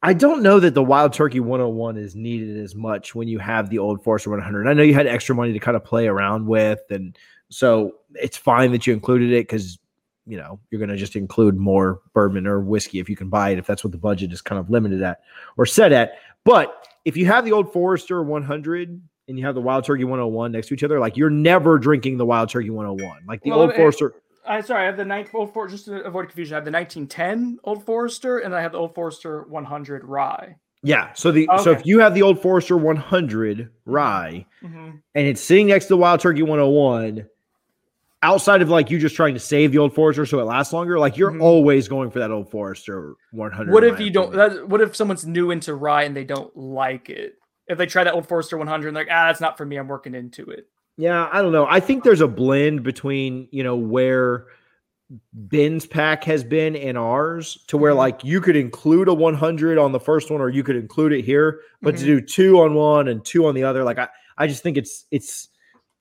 I don't know that the Wild Turkey 101 is needed as much when you have the Old Forester 100. I know you had extra money to kind of play around with, and so it's fine that you included it because you know you're going to just include more bourbon or whiskey if you can buy it if that's what the budget is kind of limited at or set at. But if you have the Old Forester 100 and you have the Wild Turkey 101 next to each other, like you're never drinking the Wild Turkey 101. Like the
Well,
Old
it-
Forester.
I sorry, I have the nine Old Forester. Just to avoid confusion, I have the 1910 Old Forester, and I have the Old Forester 100 Rye.
Yeah. So the so if you have the Old Forester 100 rye
Mm-hmm.
and it's sitting next to the Wild Turkey 101, outside of like you just trying to save the Old Forester so it lasts longer, like you're
Mhm.
always going for that Old Forester 100.
What if you don't? That, what if someone's new into rye and they don't like it? If they try that Old Forester 100 and they're like, ah, that's not for me. I'm working into it.
Yeah, I don't know. I think there's a blend between, you know, where Ben's pack has been and ours to where
Mhm.
like you could include a 100 on the first one or you could include it here, but to
Mhm.
do two on one and two on the other, like I, I just think it's it's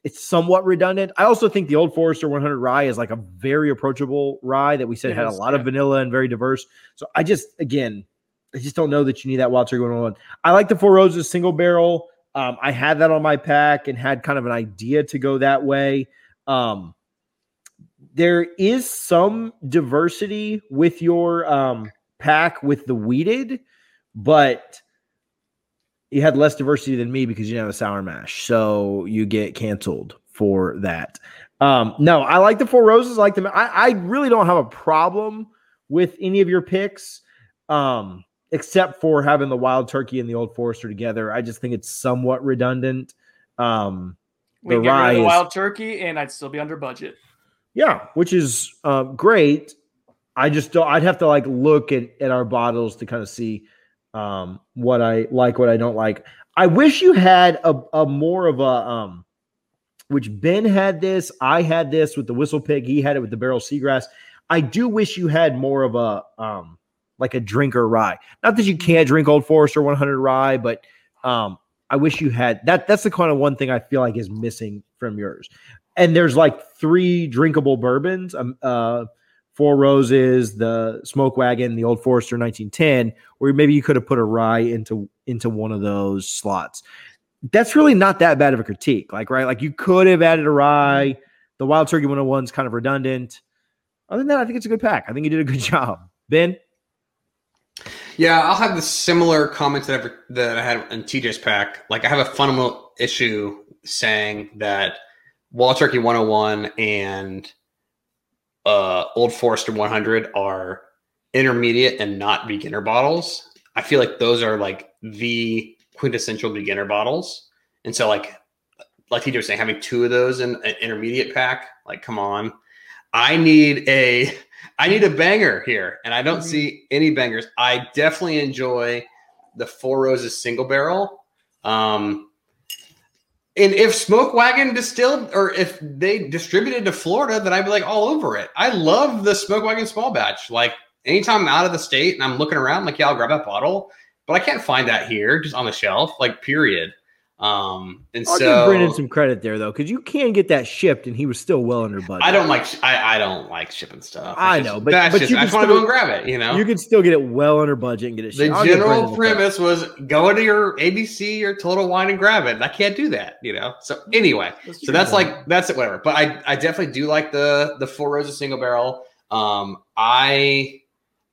it's somewhat redundant. I also think the old Forester 100 rye is like a very approachable rye that we said
It
had a
is,
lot of vanilla and very diverse. So I just again, I just don't know that you need that Wild Turkey 101. I like the Four Roses single barrel. Um, I had that on my pack and had kind of an idea to go that way. Um, there is some diversity with your um, pack with the wheated, but you had less diversity than me because you didn't have a sour mash, so you get canceled for that. Um, no, I like the Four Roses. I like them. I, I really don't have a problem with any of your picks. Um, except for having the wild turkey and the old forester together. I just think it's somewhat redundant. Um,
We
The
can get rid of
rye
the wild turkey, and I'd still be under budget.
yeah, which is um, great. I just don't. I'd have to like look at at our bottles to kind of see um, what I like, what I don't like. I wish you had a, a more of a um, which Ben had this. I had this with the whistle pig. He had it with the Barrell Seagrass. I do wish you had more of a um, like a drinker rye. Not that you can't drink Old Forester 100 rye, but um, I wish you had that. That's the kind of one thing I feel like is missing from yours. And there's like three drinkable bourbons. Um, uh, Four Roses, the Smoke Wagon, the Old Forester 1910, where maybe you could have put a rye into into one of those slots. That's really not that bad of a critique. Like, right? Like you could have added a rye. The Wild Turkey 101 is kind of redundant. Other than that, I think it's a good pack. I think you did a good job. Ben?
Yeah, I'll have the similar comments that, I've, that I had in TJ's pack. Like, I have a fundamental issue saying that Wild Turkey 101 and uh, Old Forester 100 are intermediate and not beginner bottles. I feel like those are like the quintessential beginner bottles. And so, like, like TJ was saying, having two of those in an intermediate pack, like, come on. I need a I need a banger here, and I don't
Mhm.
see any bangers. I definitely enjoy the Four Roses single barrel. Um, and if Smoke Wagon distilled or if they distributed to Florida, then I'd be like all over it. I love the Smoke Wagon small batch. Like anytime I'm out of the state and I'm looking around, like yeah, I'll grab that bottle, but I can't find that here, just on the shelf. Like period. Um, and
I'll
so
give Brendan some credit there though, because you can get that shipped, and he was still well under budget.
I don't like I, I don't like shipping stuff. It's
I
just-
know, but-
that's
but
just,
you
I just want to go and grab it. You know,
You can still get it well under budget and get it.
the
shipped. I'll
general
the
premise was go into your ABC or Total Wine and grab it. And I can't do that. You know. So anyway,
That's
so that's like that's it. Whatever. But I I definitely do like the the Four Roses single barrel. Um, I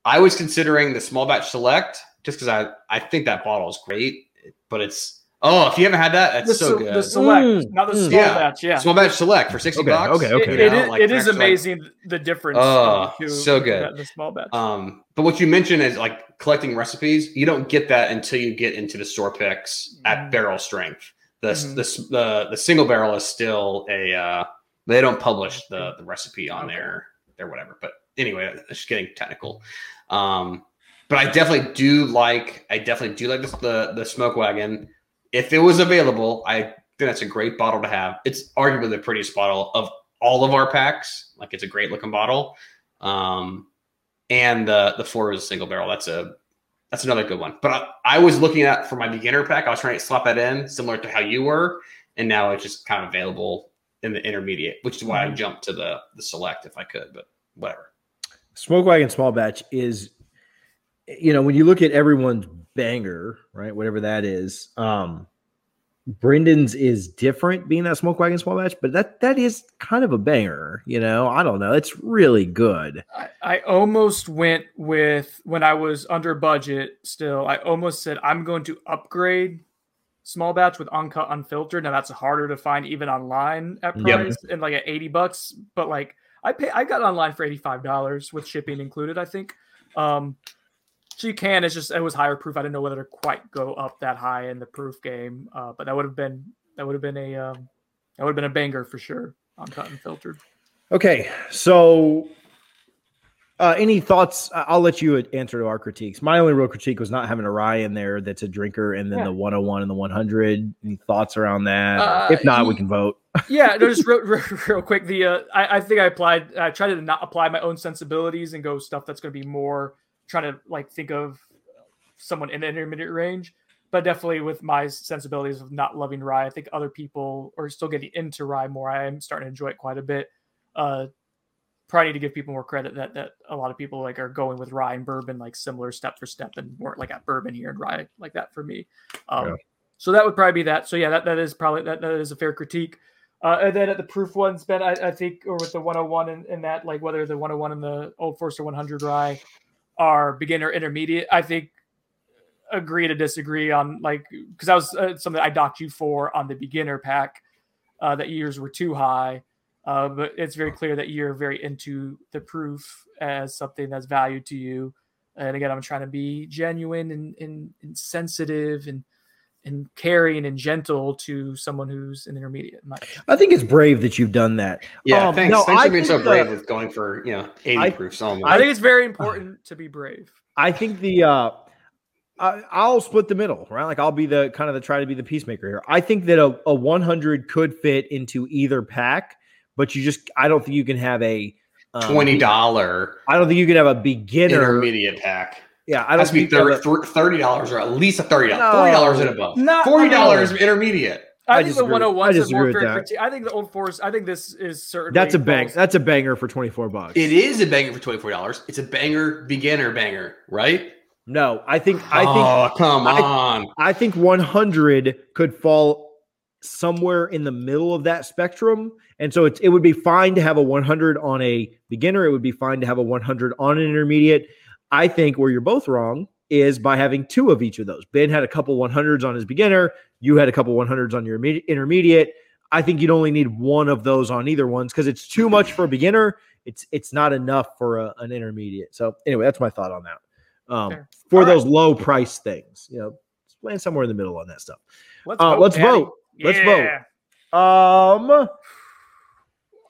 I was considering the small batch select just because I I think that bottle is great, but it's Oh, if you haven't had that, that's
the,
so good.
the select,
Mm,
not the
mm.
small
Yeah.
batch. Yeah,
Small batch select for sixty
Okay,
bucks.
okay, okay.
It-
You
it
know,
is,
like
it
an
is
extra, like-
amazing the difference.
Oh,
between the two
so good.
The, the small batch.
Um, but what you mentioned is like collecting recipes. You don't get that until you get into the store picks at
Mhm.
barrel strength. The,
Mhm.
the the the single barrel is still a uh, they don't publish the the recipe on
Okay.
their their whatever. But anyway, it's just getting technical. Um, but I definitely do like I definitely do like this, the the smoke wagon. If it was available, I think that's a great bottle to have. It's arguably the prettiest bottle of all of our packs. Like it's a great looking bottle. Um, and the the four is a single barrel. That's a that's another good one. But I, I was looking at for my beginner pack. I was trying to slot that in, similar to how you were, and now it's just kind of available in the intermediate, which is why I jumped to the the select if I could. But whatever.
Smoke wagon small batch is, you know, when you look at everyone's banger, right? Whatever that is, um, Brendan's is different being that smoke wagon small batch, but that that is kind of a banger. You know, I don't know, it's really good.
I, I almost went with when I was under budget. Still, I almost said I'm going to upgrade small batch with uncut unfiltered. Now that's harder to find even online at
Yep.
price and like at eighty bucks. But like I pay, I got online for eighty five dollars with shipping included. I think. Um, so you can. It's just it was higher proof. I didn't know whether to quite go up that high in the proof game. Uh, but that would have been that would have been a um, that would have been a banger for sure. Uncut filtered.
Okay, so uh, any thoughts? I- I'll let you answer to our critiques. My only real critique was not having a rye in there that's a drinker, and then
Yeah.
the 101 and the 100. Any thoughts around that?
Uh,
if not, we can vote.
yeah, no, just real, real, real quick. The uh, I, I think I applied. I tried to not apply my own sensibilities and go stuff that's going to be more trying to like think of someone in the intermediate range. But definitely with my sensibilities of not loving rye, I think other people are still getting into rye more. I am starting to enjoy it quite a bit. Uh, probably need to give people more credit that that a lot of people like are going with rye and bourbon like similar step for step and weren't like at bourbon here and rye like that for me. Um,
Yeah.
So that would probably be that. So yeah, that, that is probably that, that is a fair critique. Uh, and then at the proof ones, Ben, I, I think, or with the 101 and, and that, like whether the 101 and the Old Forester 100 rye are beginner intermediate, I think agree to disagree on like because that was uh, something I docked you for on the beginner pack uh, that years were too high. Uh, but it's very clear that you're very into the proof as something that's valued to you. And again, I'm trying to be genuine and, and, and sensitive and and caring and gentle to someone who's an intermediate. in my opinion.
I think it's brave that you've done that.
Yeah,
Um,
thanks.
no,
thanks
I
for being so
think,
brave with going for you know eighty
I-
proofs only.
I think it's very important to be brave.
I think the uh I, I'll split the middle, right? Like I'll be the kind of the try to be the peacemaker here. I think that a, a 100 could fit into either pack, but you just I don't think you can have a um,
Twenty dollar
I don't think you can have a beginner.
intermediate pack.
Yeah, I don't
Has be
think you can have a-
thirty dollars or at least a thirty dollars.
No.
Forty dollars and above.
Not-
Forty dollars intermediate.
I,
I
think the
disagree.
101
I
oh
is
more fair
that.
critique. I think the old forest. I think this is certainly
That's a bang.
falls-
That's a banger for 24 bucks.
It is a banger for twenty four dollars. It's a banger beginner banger, right?
No, I think I oh, think
oh come
I-
on.
I think 100 could fall somewhere in the middle of that spectrum. And so it's, it would be fine to have a 100 on a beginner. It would be fine to have a 100 on an intermediate. I think where you're both wrong is by having two of each of those. Ben had a couple 100s on his beginner. You had a couple 100s on your intermediate. I think you'd only need one of those on either ones because it's too much for a beginner. It's it's not enough for a, an intermediate. So anyway, that's my thought on that. Um,
Fair.
for
All right.
those low price things, you know, land somewhere in the middle on that stuff.
Let's
Uh,
vote.
let's
Daddy.
vote. Let's vote. Um,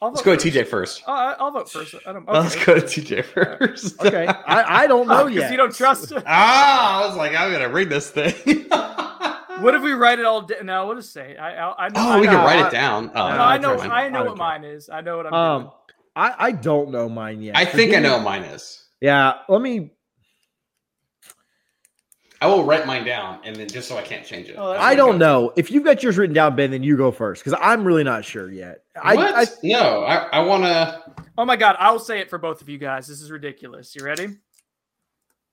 Let's go
first.
to TJ first.
Oh, I- I'll vote first. I don't,
Let's go to TJ first.
okay. I, I don't know
Oh, 'cause
yet.
you don't trust it.
ah, I was like, I'm gonna read this thing.
What if we write it all down? No, we'll just say. I, I, I know.
Oh,
I
we
know,
can write
I-
it down. Oh,
No,
No,
I know.
fine.
I know what
don't care.
mine is. I know what I'm
Um,
doing.
I, I don't know mine yet.
I think I know what mine is.
Yeah. Let me.
I will write mine down, and then just so I can't change it.
Oh,
I don't know. If you've got yours written down, Ben, then you go first because I'm really not sure yet. I,
what?
I
no, I, I want to.
Oh my god! I'll say it for both of you guys. This is ridiculous. You ready?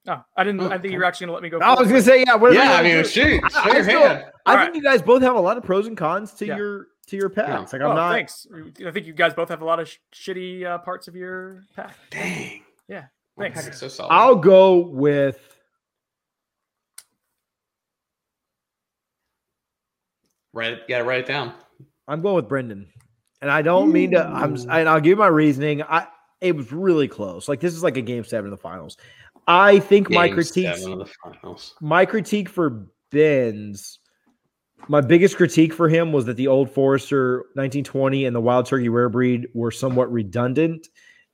Oh, I didn't. I think you're actually gonna let me go.
I was gonna say yeah. What
Yeah, I
I
mean, shoot,
I-
show
I
your
still-
hand.
I
All
think you guys both have a lot of pros and cons to
Yeah.
your to your packs. Like I'm
oh,
not.
thanks. I think you guys both have a lot of sh- shitty uh, parts of your pack.
Dang,
Yeah,
my
thanks.
so solid.
I'll go with.
Write it, gotta write it down.
I'm going with Brendan, and I don't mean to. I'm. And I'll give you my reasoning. I it was really close. Like this is like a game seven of the finals. I think my
Game
critique,
the finals.
my critique for Ben's, my biggest critique for him was that the Old Forester 1920 and the Wild Turkey Rare Breed were somewhat redundant,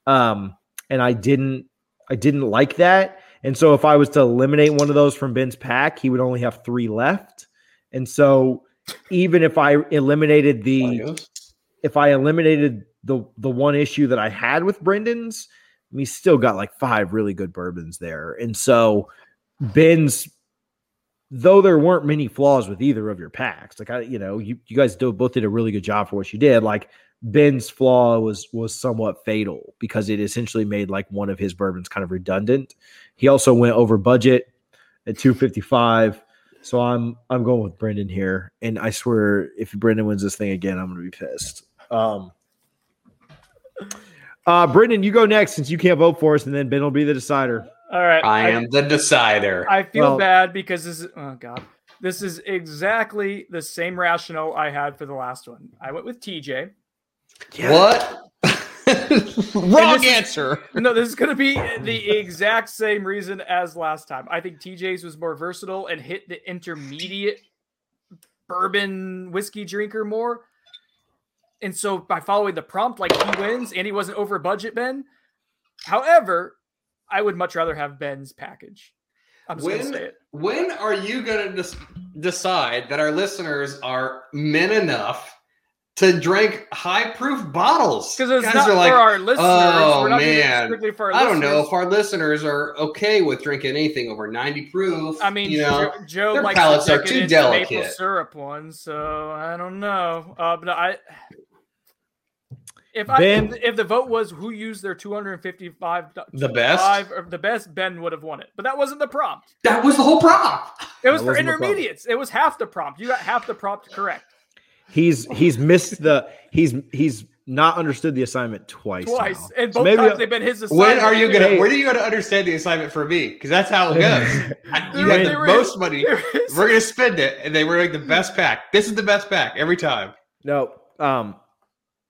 um, and I didn't, I didn't like that. And so if I was to eliminate one of those from Ben's pack, he would only have three left. And so even if I eliminated the if I eliminated the the one issue that I had with Brendan's, we still got like five really good bourbons there. And so Ben's though there weren't many flaws with either of your packs, like I, you know, you, you guys do, both did a really good job for what you did. Like Ben's flaw was was somewhat fatal because it essentially made like one of his bourbons kind of redundant. He also went over budget at 255. So I'm I'm going with Brendan here. And I swear if Brendan wins this thing again, I'm gonna be pissed. Um uh Brendan, you go next since you can't vote for us, and then Ben will be the decider.
All right.
I am the decider.
I feel
Well-
bad because this is oh god. This is exactly the same rationale I had for the last one. I went with TJ.
What? Wrong
this is-
answer.
No, this is going to be the exact same reason as last time. I think TJ's was more versatile and hit the intermediate bourbon whiskey drinker more. And so by following the prompt, like he wins and he wasn't over budget, Ben. However, I would much rather have Ben's package. I'm just going to
When-
say it.
When are you going to decide that our listeners are men enough to drink high proof bottles?
Because it's
Guys
not
are like,
for our listeners.
"Oh,
We're not
man.
for our
I don't know if our listeners are okay with drinking anything over 90 proof.
I mean,
you know,
Joe, Joe
their
likes
palates
the
are too
decadent maple
delicate.
syrup one, so I don't know. Uh, but I, if
Ben-
I if, if the vote was who used their 255,
The best?
five, or the best, Ben would have won it. But that wasn't the prompt.
that was the whole prompt.
It was
That
for
wasn't the prompt.
intermediates. It was half the prompt. You got half the prompt correct
He's he's missed the he's he's not understood the assignment twice.
twice,
now.
and
So
both
maybe
times they've been his. assignment.
When are you gonna?
Hey.
When are you gonna understand the assignment for me? Because that's how it goes. You have
there
the
is-
most money. We're gonna spend it, and they were like the best pack. This is the best pack every time.
no, um,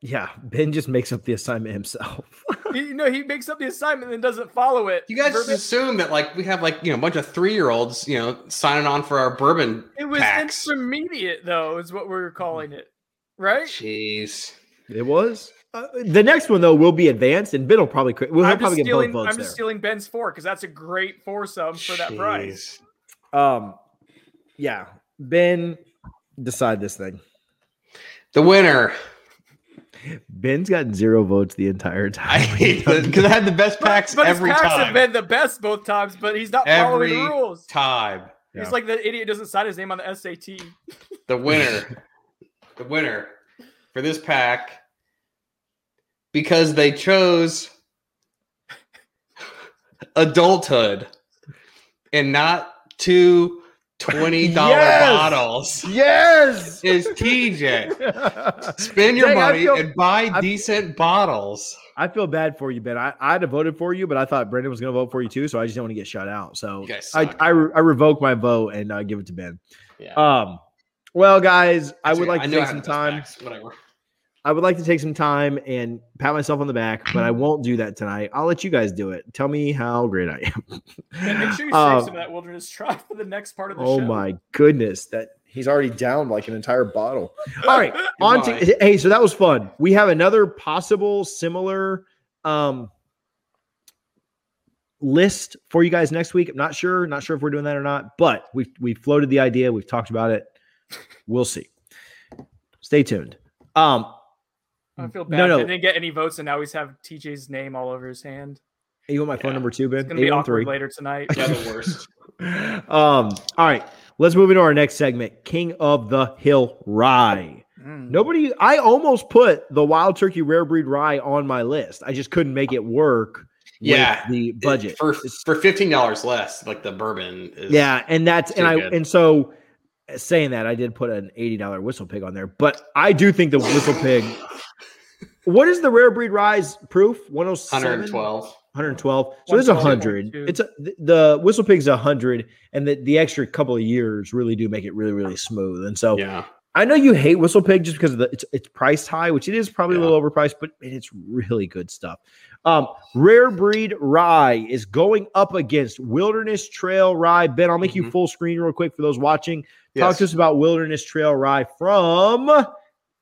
yeah, Ben just makes up the assignment himself.
You know, he makes up the assignment and doesn't follow it.
You guys just
Verbatim.
assume that like we have like you know a bunch of three year olds you know signing on for our bourbon
It was
packs.
intermediate, though, is what we are calling it, right?
Jeez.
it was uh, the next one though will be advanced, and Ben will probably cri- we'll
I'm
probably
just
get both votes
I'm
there.
just stealing Ben's four because that's a great foursome for that price.
Um, yeah, Ben, decide this thing.
The winner.
Ben's gotten zero votes the entire time.
Because I had the best packs
but
every
his packs
time.
have been the best both times, but he's not following the rules.
time.
Yeah.
He's like the idiot doesn't sign his name on the SAT.
The winner. the winner for this pack because they chose adulthood and not two $20
Yes!
bottles
yes.
is TJ. Spend your
Dang,
money
feel-
and buy
I-
decent bottles.
I feel bad for you, Ben. I, I'd have voted for you, but I thought Brendan was going to vote for you too, so I just didn't want to get shut out. So I. I, re- I revoke my vote and uh, give it to Ben.
Yeah.
Um, well, guys, I would like to take some
have the best
time.
Whatever.
I would like to take some time and pat myself on the back, but I won't do that tonight. I'll let you guys do it. Tell me how great I am.
And make sure you save
Um,
some of that wilderness try for the next part of the
oh
show.
Oh my goodness, that he's already down like an entire bottle. All right, on to hey, so that was fun. We have another possible similar um list for you guys next week. I'm not sure, not sure if we're doing that or not, but we've we floated the idea, we've talked about it. We'll see. Stay tuned. Um
I feel bad.
no.
I didn't get any votes, and now he's have TJ's name all over his hand.
you want my phone number too, Ben?
It's gonna be awkward
813.
later tonight.
Yeah, the worst.
um, all right, let's move into our next segment King of the Hill Rye.
Mm.
Nobody, I almost put the Wild Turkey Rare Breed Rye on my list. I just couldn't make it work
Yeah,
the budget.
for for fifteen dollars less. Like the bourbon is
yeah, and that's, and
too
I,
good.
and so saying that, I did put an $80 whistle pig on there, but I do think the whistle pig. What is the rare breed rise proof? 107?
112.
112. So it's a 100. It's a the- the whistle pig's a 100 and the, the extra couple of years really do make it really really smooth. And so
Yeah.
I know you hate Whistle Pig just because of the it's it's priced high, which it is probably a little overpriced, but it's really good stuff. Um, Rare Breed Rye is going up against Wilderness Trail Rye. Ben, I'll make you
Mhm.
full screen real quick for those watching. Talk to us about Wilderness Trail Rye from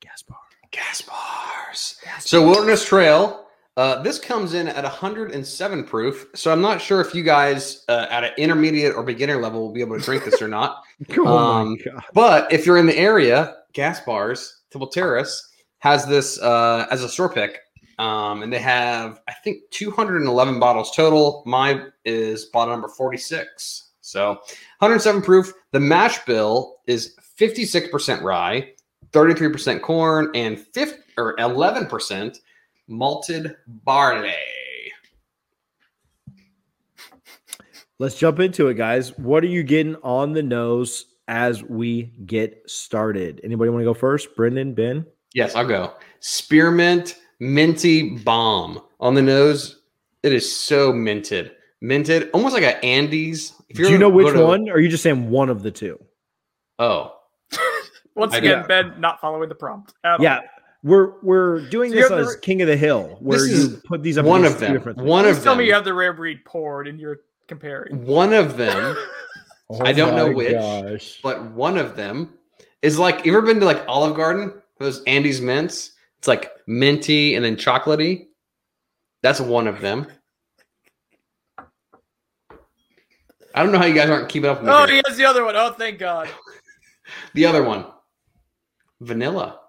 Gaspar.
Gas bars. So Wilderness Trail. Uh, this comes in at 107 proof. So I'm not sure if you guys uh, at an intermediate or beginner level will be able to drink this or not.
Oh
Um. But if you're in the area, Gas Bars, Temple Terrace has this uh, as a store pick. Um, and they have, I think, 211 bottles total. Mine is bottle number 46. So 107 proof. The mash bill is 56% rye, 33% corn, and 5 or 11% malted barley.
Let's jump into it, guys. What are you getting on the nose as we get started? Anybody want to go first? Brendan, Ben?
Yes, I'll go. Spearmint minty bomb on the nose. It is so minted, minted, almost like an Andes. If
Do you
gonna
know which
to-
one? Or are you just saying one of the two?
Oh,
Once
I
again,
do.
Ben not following the prompt. at all.
Yeah. We're we're doing
So
this
have the
as King of the Hill, where you put these up
one of them.
different
One
Please
of
tell
them.
me you have the rare breed poured and you're comparing.
one of them,
Oh
I don't oh
know
which.
gosh.
but one of them is like. You ever been to like Olive Garden? Those Andes mints. It's like minty and then chocolatey. That's one of them. I don't know how you guys aren't keeping up with me.
Oh,
here.
he has the other one. Oh, thank God.
The other one, vanilla.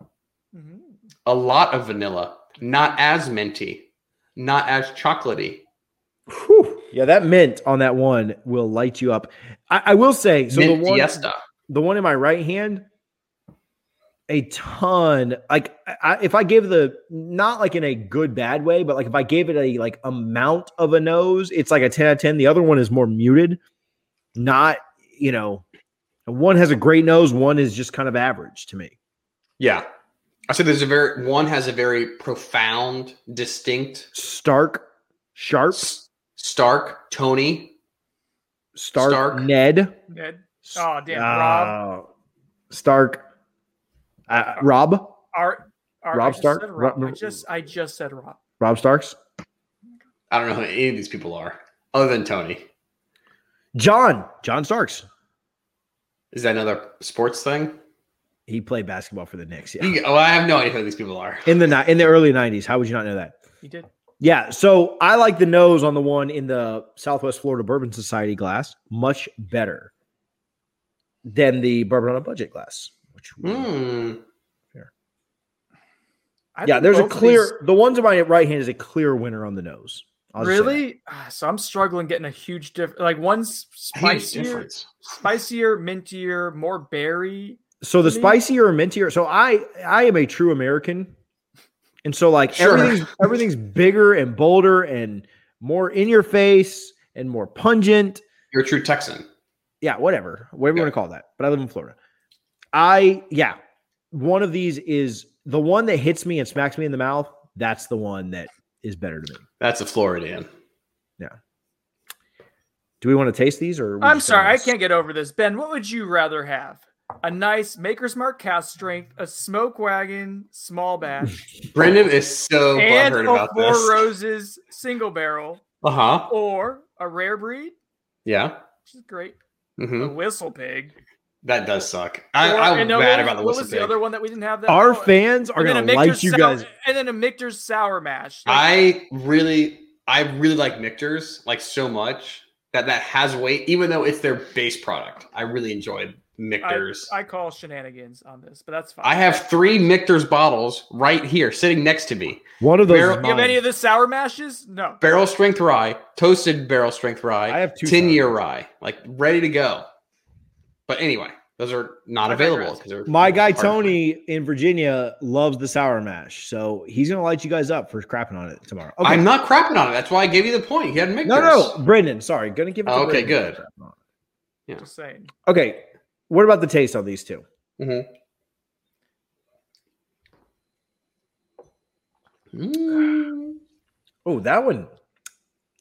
Mhm.
a lot of vanilla, not as minty, not as chocolatey.
Whew. Yeah, that mint on that one will light you up. I, I will say, so
Mint
the one,
Fiesta.
the one in my right hand, a ton. Like, I, if I gave the not like in a good bad way, but like if I gave it a like amount of a nose, it's like a ten out of ten. The other one is more muted. Not, you know, one has a great nose. One is just kind of average to me.
Yeah. I said there's a very one has a very profound, distinct,
Stark, sharp,
s- stark, Tony.
Stark,
Stark.
Ned.
Ned. Oh, damn. Rob.
Uh, Stark. Uh, Rob.
Art. Art
Rob
I
Stark?
said Rob. I just, I just said Rob.
Rob Starks.
I don't know who any of these people are, other than Tony.
John. John Starks.
Is that another sports thing?
He played basketball for the Knicks. Yeah.
You- oh, I have no idea who these people are.
In the in the early '90s. How would you not know that?
He did.
Yeah. So I like the nose on the one in the Southwest Florida Bourbon Society glass much better than the bourbon on a budget glass. Which.
Hmm.
I
yeah, there's a
both of
clear. The ones in my right hand is a clear winner on the nose. I'll
these-
just say that.
really? Ah, So I'm struggling getting a huge difference. Like one's spicier,
difference.
spicier, mintier, more berry.
So the
to
spicier or mintier. So I I am a true American, and so like
Sure.
everything's everything's bigger and bolder and more in your face and more pungent.
You're a true Texan.
Yeah, whatever, whatever you want to call that. But I live in Florida. I yeah, one of these is the one that hits me and smacks me in the mouth. That's the one that is better to me.
That's a Floridian. Yeah.
Do we want to taste these or?
I'm sorry, I can't get over this. Ben, what would you rather have? A nice Maker's Mark cask strength, a smoke wagon small batch,
Brendan is so
and
butthurt
a
about
Four
this.
Roses single barrel,
Uh huh.
or a rare breed,
Yeah.
which is great,
hmm
a whistle pig.
That does suck. I,
or-
I'm
and then
mad
what,
about the
what was
pig.
the other one that we didn't have? That
Our
oh,
fans are gonna
a
like you
sour-
guys.
and then a Michter's sour mash. Like,
I really, I really like Michter's like so much that that has weight, even though it's their base product. I really enjoyed
I,
Michter's. I,
I call shenanigans on this, but that's fine.
I have three Michter's bottles right here, sitting next to me.
One of those.
Barrel-
is
You have any of the sour mashes? No.
Barrel strength rye, toasted barrel strength rye.
I have two
ten year rye, like ready to go. But anyway, those are not
I
available because they're
My guy
hard to.
Tony in Virginia loves the sour mash, so he's gonna light you guys up for crapping on it tomorrow. Okay.
I'm not crapping on it. That's why I gave you the point. He had Michter's.
no, no, Brendan. Sorry, gonna give it. To
Oh, okay,
Brendan.
good.
Just saying.
Okay, what about the taste on these two?
Mm.
Oh, that one.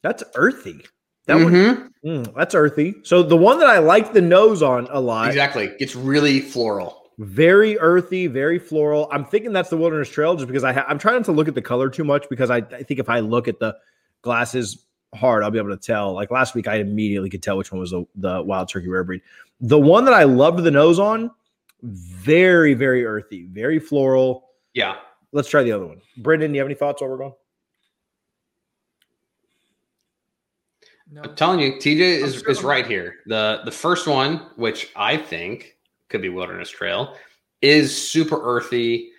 That's earthy. That one.
Mhm.
mm, that's earthy. So the one that I like the nose on a lot.
Exactly. It's really floral.
Very earthy, very floral. I'm thinking that's the Wilderness Trail just because I ha- I'm trying not to look at the color too much because I, I think if I look at the glasses hard, I'll be able to tell. Like last week, I immediately could tell which one was the, the Wild Turkey Rare Breed. The one that I loved the nose on, very, very earthy, very floral.
Yeah.
Let's try the other one. Brendan, do you have any thoughts while we're going?
No.
I'm telling you, TJ is,
sure
is
I'm-
right here. The the first one, which I think could be Wilderness Trail, is super earthy,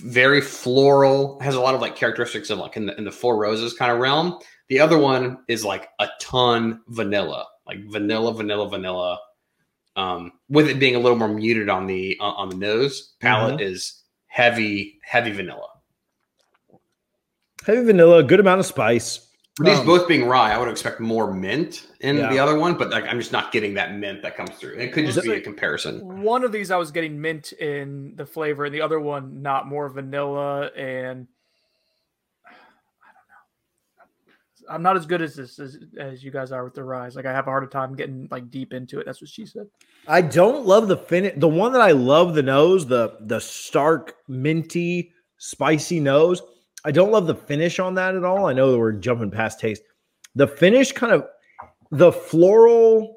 very floral, has a lot of like characteristics of like in the in the four roses kind of realm. The other one is like a ton vanilla, like vanilla, vanilla, vanilla. Um, with it being a little more muted on the on, on the nose, palette is heavy, heavy vanilla.
Heavy vanilla, good amount of spice.
These
Um,
both being rye, I would expect more mint in
Yeah.
the other one, but like I'm just not getting that mint that comes through. It could just be a comparison.
One of these I was getting mint in the flavor, and the other one not more vanilla. And I don't know. I'm not as good as this as, as you guys are with the rise. Like I have a harder time getting like deep into it. That's what she said.
I don't love the finish. The one that I love the nose, the the stark minty, spicy nose. I don't love the finish on that at all. I know that we're jumping past taste. The finish kind of the floral.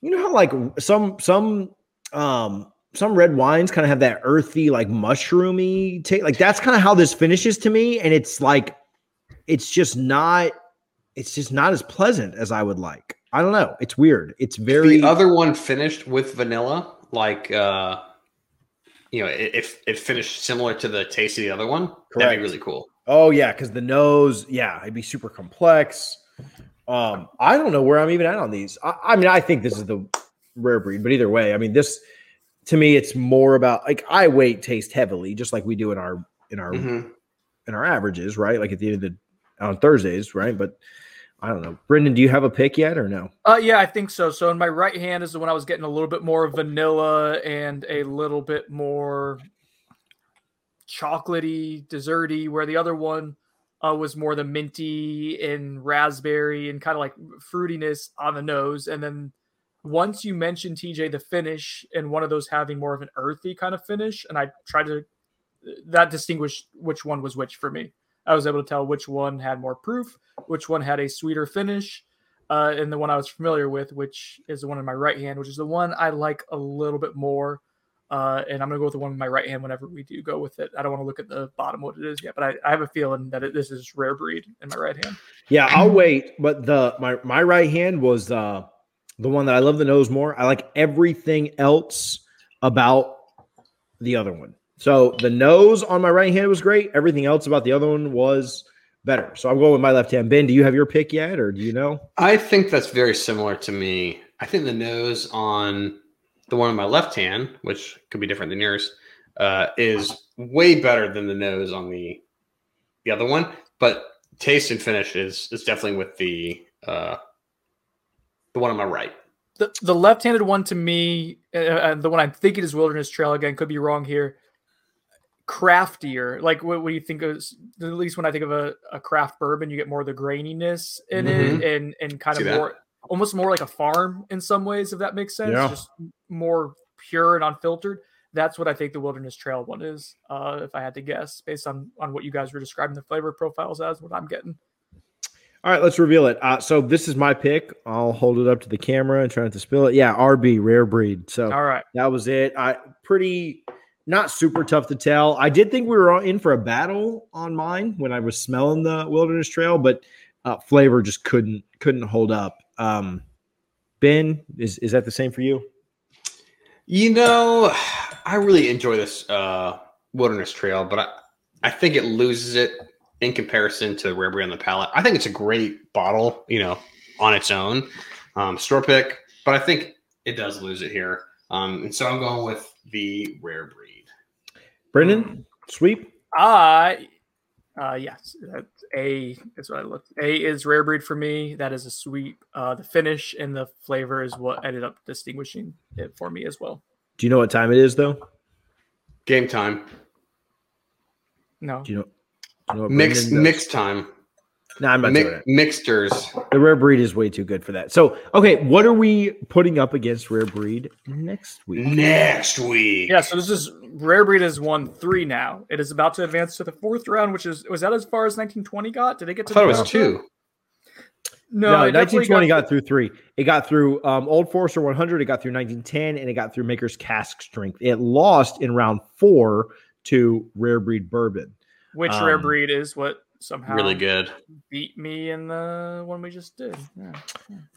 You know how like some some um some red wines kind of have that earthy like mushroomy taste. Like that's kind of how this finishes to me, and it's like it's just not it's just not as pleasant as I would like. I don't know. It's weird. It's very
the other one finished with vanilla, like uh you know, if it finished similar to the taste of the other one, that'd be really cool.
Oh yeah, because the nose, yeah, it'd be super complex. Um, I don't know where I'm even at on these. I, I mean, I think this is the rare breed, but either way, I mean, this to me, it's more about like I weight taste heavily, just like we do in our in our
Mhm.
in our averages, right? Like at the end of the on Thursdays, right? But I don't know, Brendan, do you have a pick yet or no?
Uh, yeah, I think so. So in my right hand is the one I was getting a little bit more vanilla and a little bit more chocolatey, desserty, where the other one uh, was more the minty and raspberry and kind of like fruitiness on the nose. And then once you mentioned TJ the finish and one of those having more of an earthy kind of finish, and I tried to that distinguished which one was which for me. I was able to tell which one had more proof, which one had a sweeter finish, uh, and the one I was familiar with, which is the one in my right hand, which is the one I like a little bit more. Uh, and I'm gonna go with the one in my right hand whenever we do go with it. I don't want to look at the bottom what it is yet, but I, I have a feeling that it, this is rare breed in my right hand.
Yeah, I'll wait. But the my my right hand was uh the one that I love the nose more. I like everything else about the other one. So the nose on my right hand was great. Everything else about the other one was better. So I'm going with my left hand. Ben, do you have your pick yet, or do you know?
I think that's very similar to me. I think the nose on the one on my left hand, which could be different than yours, uh, is way better than the nose on the the other one. But taste and finish is is definitely with the uh, the one on my right.
The the left-handed one to me, uh, and the one I'm thinking is Wilderness Trail again. Could be wrong here. Craftier, like what, what do you think of? At least when I think of a, a craft bourbon, you get more of the graininess in it, and and kind
See
of
that.
more, almost more like a farm in some ways, if that makes sense.
Yeah.
Just more pure and unfiltered. That's what I think the Wilderness Trail one is. Uh, if I had to guess, based on on what you guys were describing the flavor profiles as, what I'm getting.
All right, let's reveal it. Uh, so this is my pick. I'll hold it up to the camera and try not to spill it. Yeah, RB rare breed. So
All right.
that was it. I pretty not super tough to tell. I did think we were in for a battle on mine when I was smelling the wilderness trail, but uh, flavor just couldn't couldn't hold up. Um, ben, is is that the same for you?
You know, I really enjoy this uh, wilderness trail, but I, I think it loses it in comparison to Rare on the palate. I think it's a great bottle, you know, on its own, um, store pick, but I think it does lose it here. Um, and so I'm going with the Rare Breed.
Brendan, sweep.
I, uh, yes, that's A is what I looked. A is rare breed for me. That is a sweep. Uh, the finish and the flavor is what ended up distinguishing it for me as well.
Do you know what time it is though?
Game time,
No,
Do you know? Do you know what
mixed mixed time.
No, I'm not
Mi-
doing it.
mixters.
The rare breed is way too good for that. So, okay, what are we putting up against rare breed next week?
Next week.
Yeah, so this is Rare Breed has won three now. It is about to advance to the fourth round, which is was that as far as 1920 got? Did it get to?
I
to
thought
the
it was
round?
two.
No,
No, 1920 got, through three. It got through um, Old Forester 100. It got through 1910, and it got through Maker's Cask Strength. It lost in round four to Rare Breed Bourbon.
which Rare
um,
Breed is what somehow
Really good.
beat me in the one we just did. Yeah.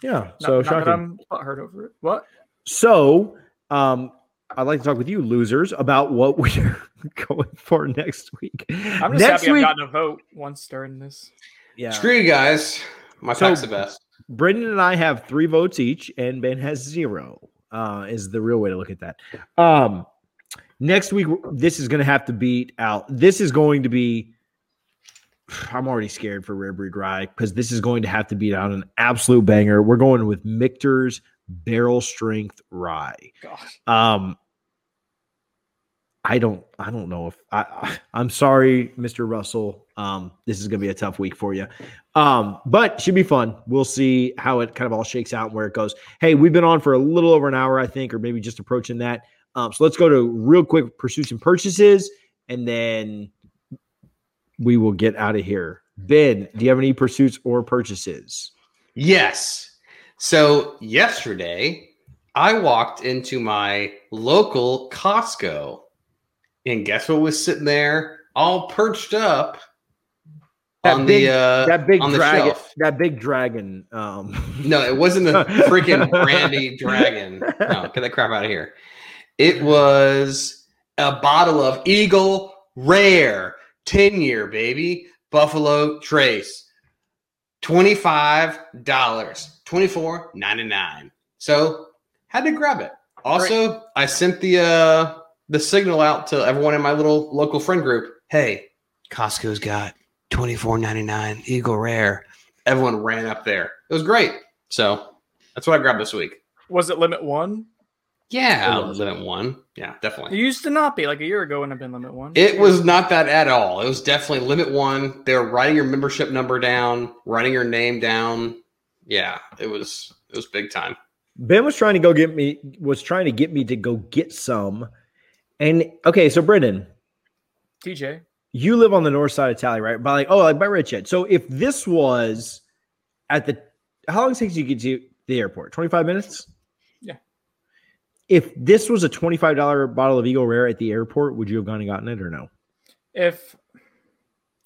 Yeah,
Not,
so
not that
shocking.
I'm hurt over it. What?
So, um, I'd like to talk with you, losers, about what we're going for next week.
I'm just
next
happy
week,
I've gotten a vote once during this.
yeah.
Screw you guys. My
So-
pack's the best.
Brendan and I have three votes each, and Ben has zero. Uh, is the real way to look at that. Um, next week, this is going to have to beat out. This is going to be. I'm already scared for Rare Breed Rye because this is going to have to be out an absolute banger. We're going with Michter's Barrel Strength Rye.
God.
Um, I don't, I don't know if I, I I'm sorry, Mr. Russell. Um, this is gonna be a tough week for you. Um, but should be fun. We'll see how it kind of all shakes out and where it goes. Hey, we've been on for a little over an hour, I think, or maybe just approaching that. Um, so let's go to real quick pursuits and purchases, and then we will get out of here. Ben, do you have any pursuits or purchases?
Yes. So yesterday, I walked into my local Costco, and guess what was sitting there, all perched up
That
on
big-
the uh,
that big
on the
dragon,
shelf.
that big dragon. Um,
No, it wasn't a freaking brandy dragon. No, get that crap out of here. It was a bottle of Eagle Rare 10 year, baby. Buffalo Trace. $25. $24.99. So had to grab it. Also, I sent the uh the signal out to everyone in my little local friend group. Hey, Costco's got $24.99 Eagle Rare. Everyone ran up there. It was great. So that's what I grabbed this week.
Was it limit one?
Yeah, limit one. Yeah,
It
definitely.
used to not be like a year ago when I've been limit one.
It was not that at all. It was definitely limit one. They were writing your membership number down, writing your name down. Yeah, it was it was big time.
Ben was trying to go get me was trying to get me to go get some. And okay, so Brendan,
TJ.
you live on the north side of Tally, right? By like, oh, like by Richhead. So if this was at the how long does it take you to get to the airport? 25 minutes?
Yeah.
If this was a $25 bottle of Eagle Rare at the airport, would you have gone and gotten it or no?
If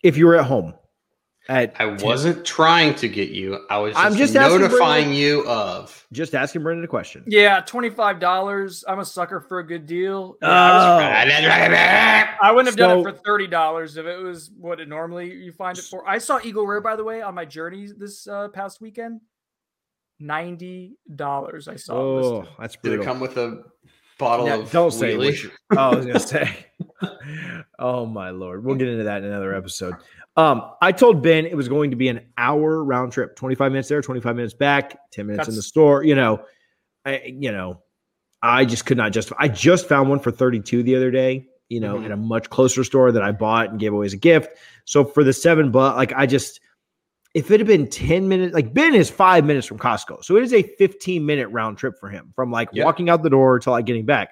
If you were at home. At
I wasn't trying to get you. I was just,
I'm just
notifying
Brendan-
you of.
just asking Brendan a question.
yeah, twenty five dollars. I'm a sucker for a good deal. Yeah, I, was-
Oh.
I wouldn't have done it for thirty dollars if it was what it normally you find it for. I saw Eagle Rare by the way on my journey this uh, past weekend. Ninety dollars. I saw.
Oh,
listed.
that's
Did it come with a bottle
Yeah,
of
don't say which- Oh, I was gonna say. oh my lord, we'll get into that in another episode. Um, I told Ben it was going to be an hour round trip, twenty five minutes there, twenty five minutes back, ten minutes in the store. You know, I, you know, I just could not justify. I just found one for thirty two the other day. You know,
Mhm.
in a much closer store that I bought and gave away as a gift. So for the seven but like I just. If it had been 10 minutes, like Ben is five minutes from Costco. So it is a 15 minute round trip for him from like
Yep.
walking out the door till like getting back.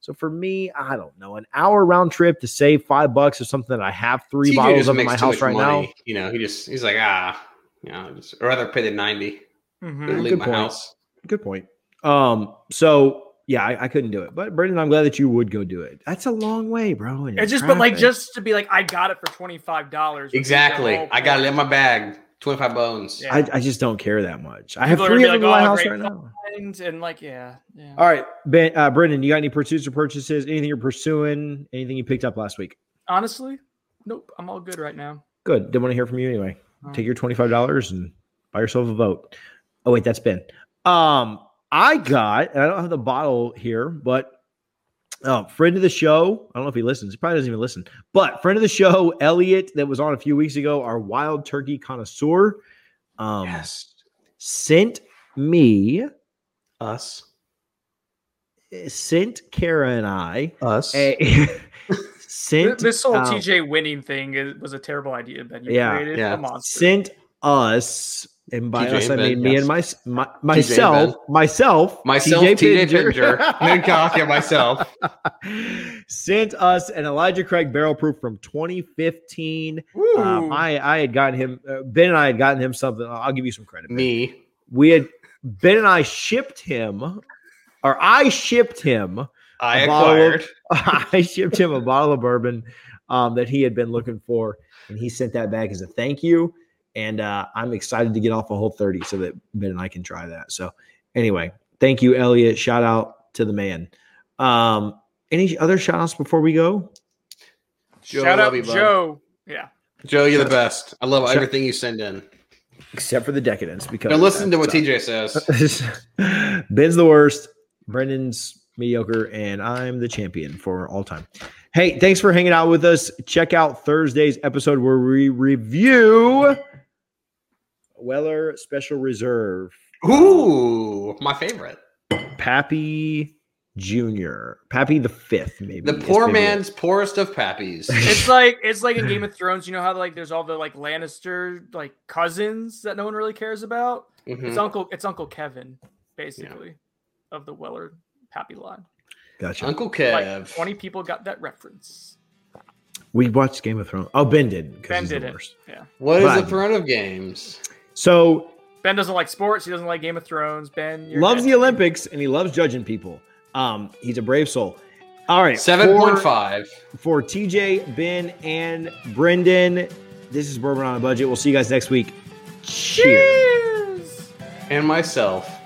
So for me, I don't know, an hour round trip to save five bucks is something that I have three
TJ
bottles
just
of in my house right
money.
now.
You know, he just he's like ah, you know, just I'd rather pay the ninety
Mhm.
than leave
good
my
point.
house.
Good point. Um, so yeah, I, I couldn't do it, but Brendan, I'm glad that you would go do it. That's a long way, bro.
It's just, but like, just to be like, I got it for twenty five dollars.
Exactly. I got it in my bag. Twenty five bones.
Yeah.
I, I just don't care that much. I have
People
three of
be
them in my
"Oh,
house right now.
And, and like, yeah, yeah.
All right, Ben, uh, Brendan, you got any pursuits or purchases? Anything you're pursuing? Anything you picked up last week?
Honestly, nope. I'm all good right now.
Good. Didn't want to hear from you anyway.
Oh.
Take your twenty five dollars and buy yourself a vote. Oh wait, that's Ben. Um, I got. And I don't have the bottle here, but uh, friend of the show. I don't know if he listens. He probably doesn't even listen. But friend of the show, Elliot, that was on a few weeks ago, our wild turkey connoisseur, um,
Yes.
sent me,
Us.
sent Kara and I
Us.
a sent
This whole
um,
TJ winning thing is, was a terrible idea that you
Yeah,
created.
yeah.
A monster.
sent us, and by
TJ
us I mean
Ben,
me
yes.
and my, my myself, myself,
Myself, TJ Pinger, Midcock, and myself.
sent us an Elijah Craig barrel proof from 2015. Um, I I had gotten him uh, Ben and I had gotten him something. I'll give you some credit. Ben.
Me.
We had Ben and I shipped him, or I shipped him.
I
A bottle of-
acquired.
I shipped him a bottle of bourbon um, that he had been looking for, and he sent that back as a thank you. And uh, I'm excited to get off a whole 30 so that Ben and I can try that. So, anyway, thank you, Elliot. Shout out to the man. Um, any other shout outs before we go?
Joe,
Shout out
you.
Joe. Yeah.
Joe, you're the best. I love everything you send in.
Except for the decadence, because
Now listen to what
that's-
TJ says.
Ben's the worst. Brendan's mediocre, and I'm the champion for all time. Hey, thanks for hanging out with us. Check out Thursday's episode where we review Weller Special Reserve.
Ooh, my favorite.
Pappy Jr. Pappy the fifth, maybe.
The poor
maybe it.
man's poorest of pappies.
It's like it's like in Game of Thrones, you know how like there's all the like Lannister like cousins that no one really cares about?
Mhm.
It's Uncle it's Uncle Kevin, basically, of the Weller Pappy line.
Gotcha.
Uncle
Like
Kev.
20 people got that reference.
we watched Game of Thrones. Oh, Ben did. 'cause
Ben
he's the
did it.
worst.
Yeah.
What is
But-
the throne of games?
So
Ben doesn't like sports. He doesn't like Game of Thrones. Ben you're
loves
dead.
the Olympics and he loves judging people. Um, he's a brave soul. All right,
Seven
for-
point
for TJ, Ben, and Brendan. This is Bourbon on a Budget. We'll see you guys next week. Cheers.
Cheers.
And myself.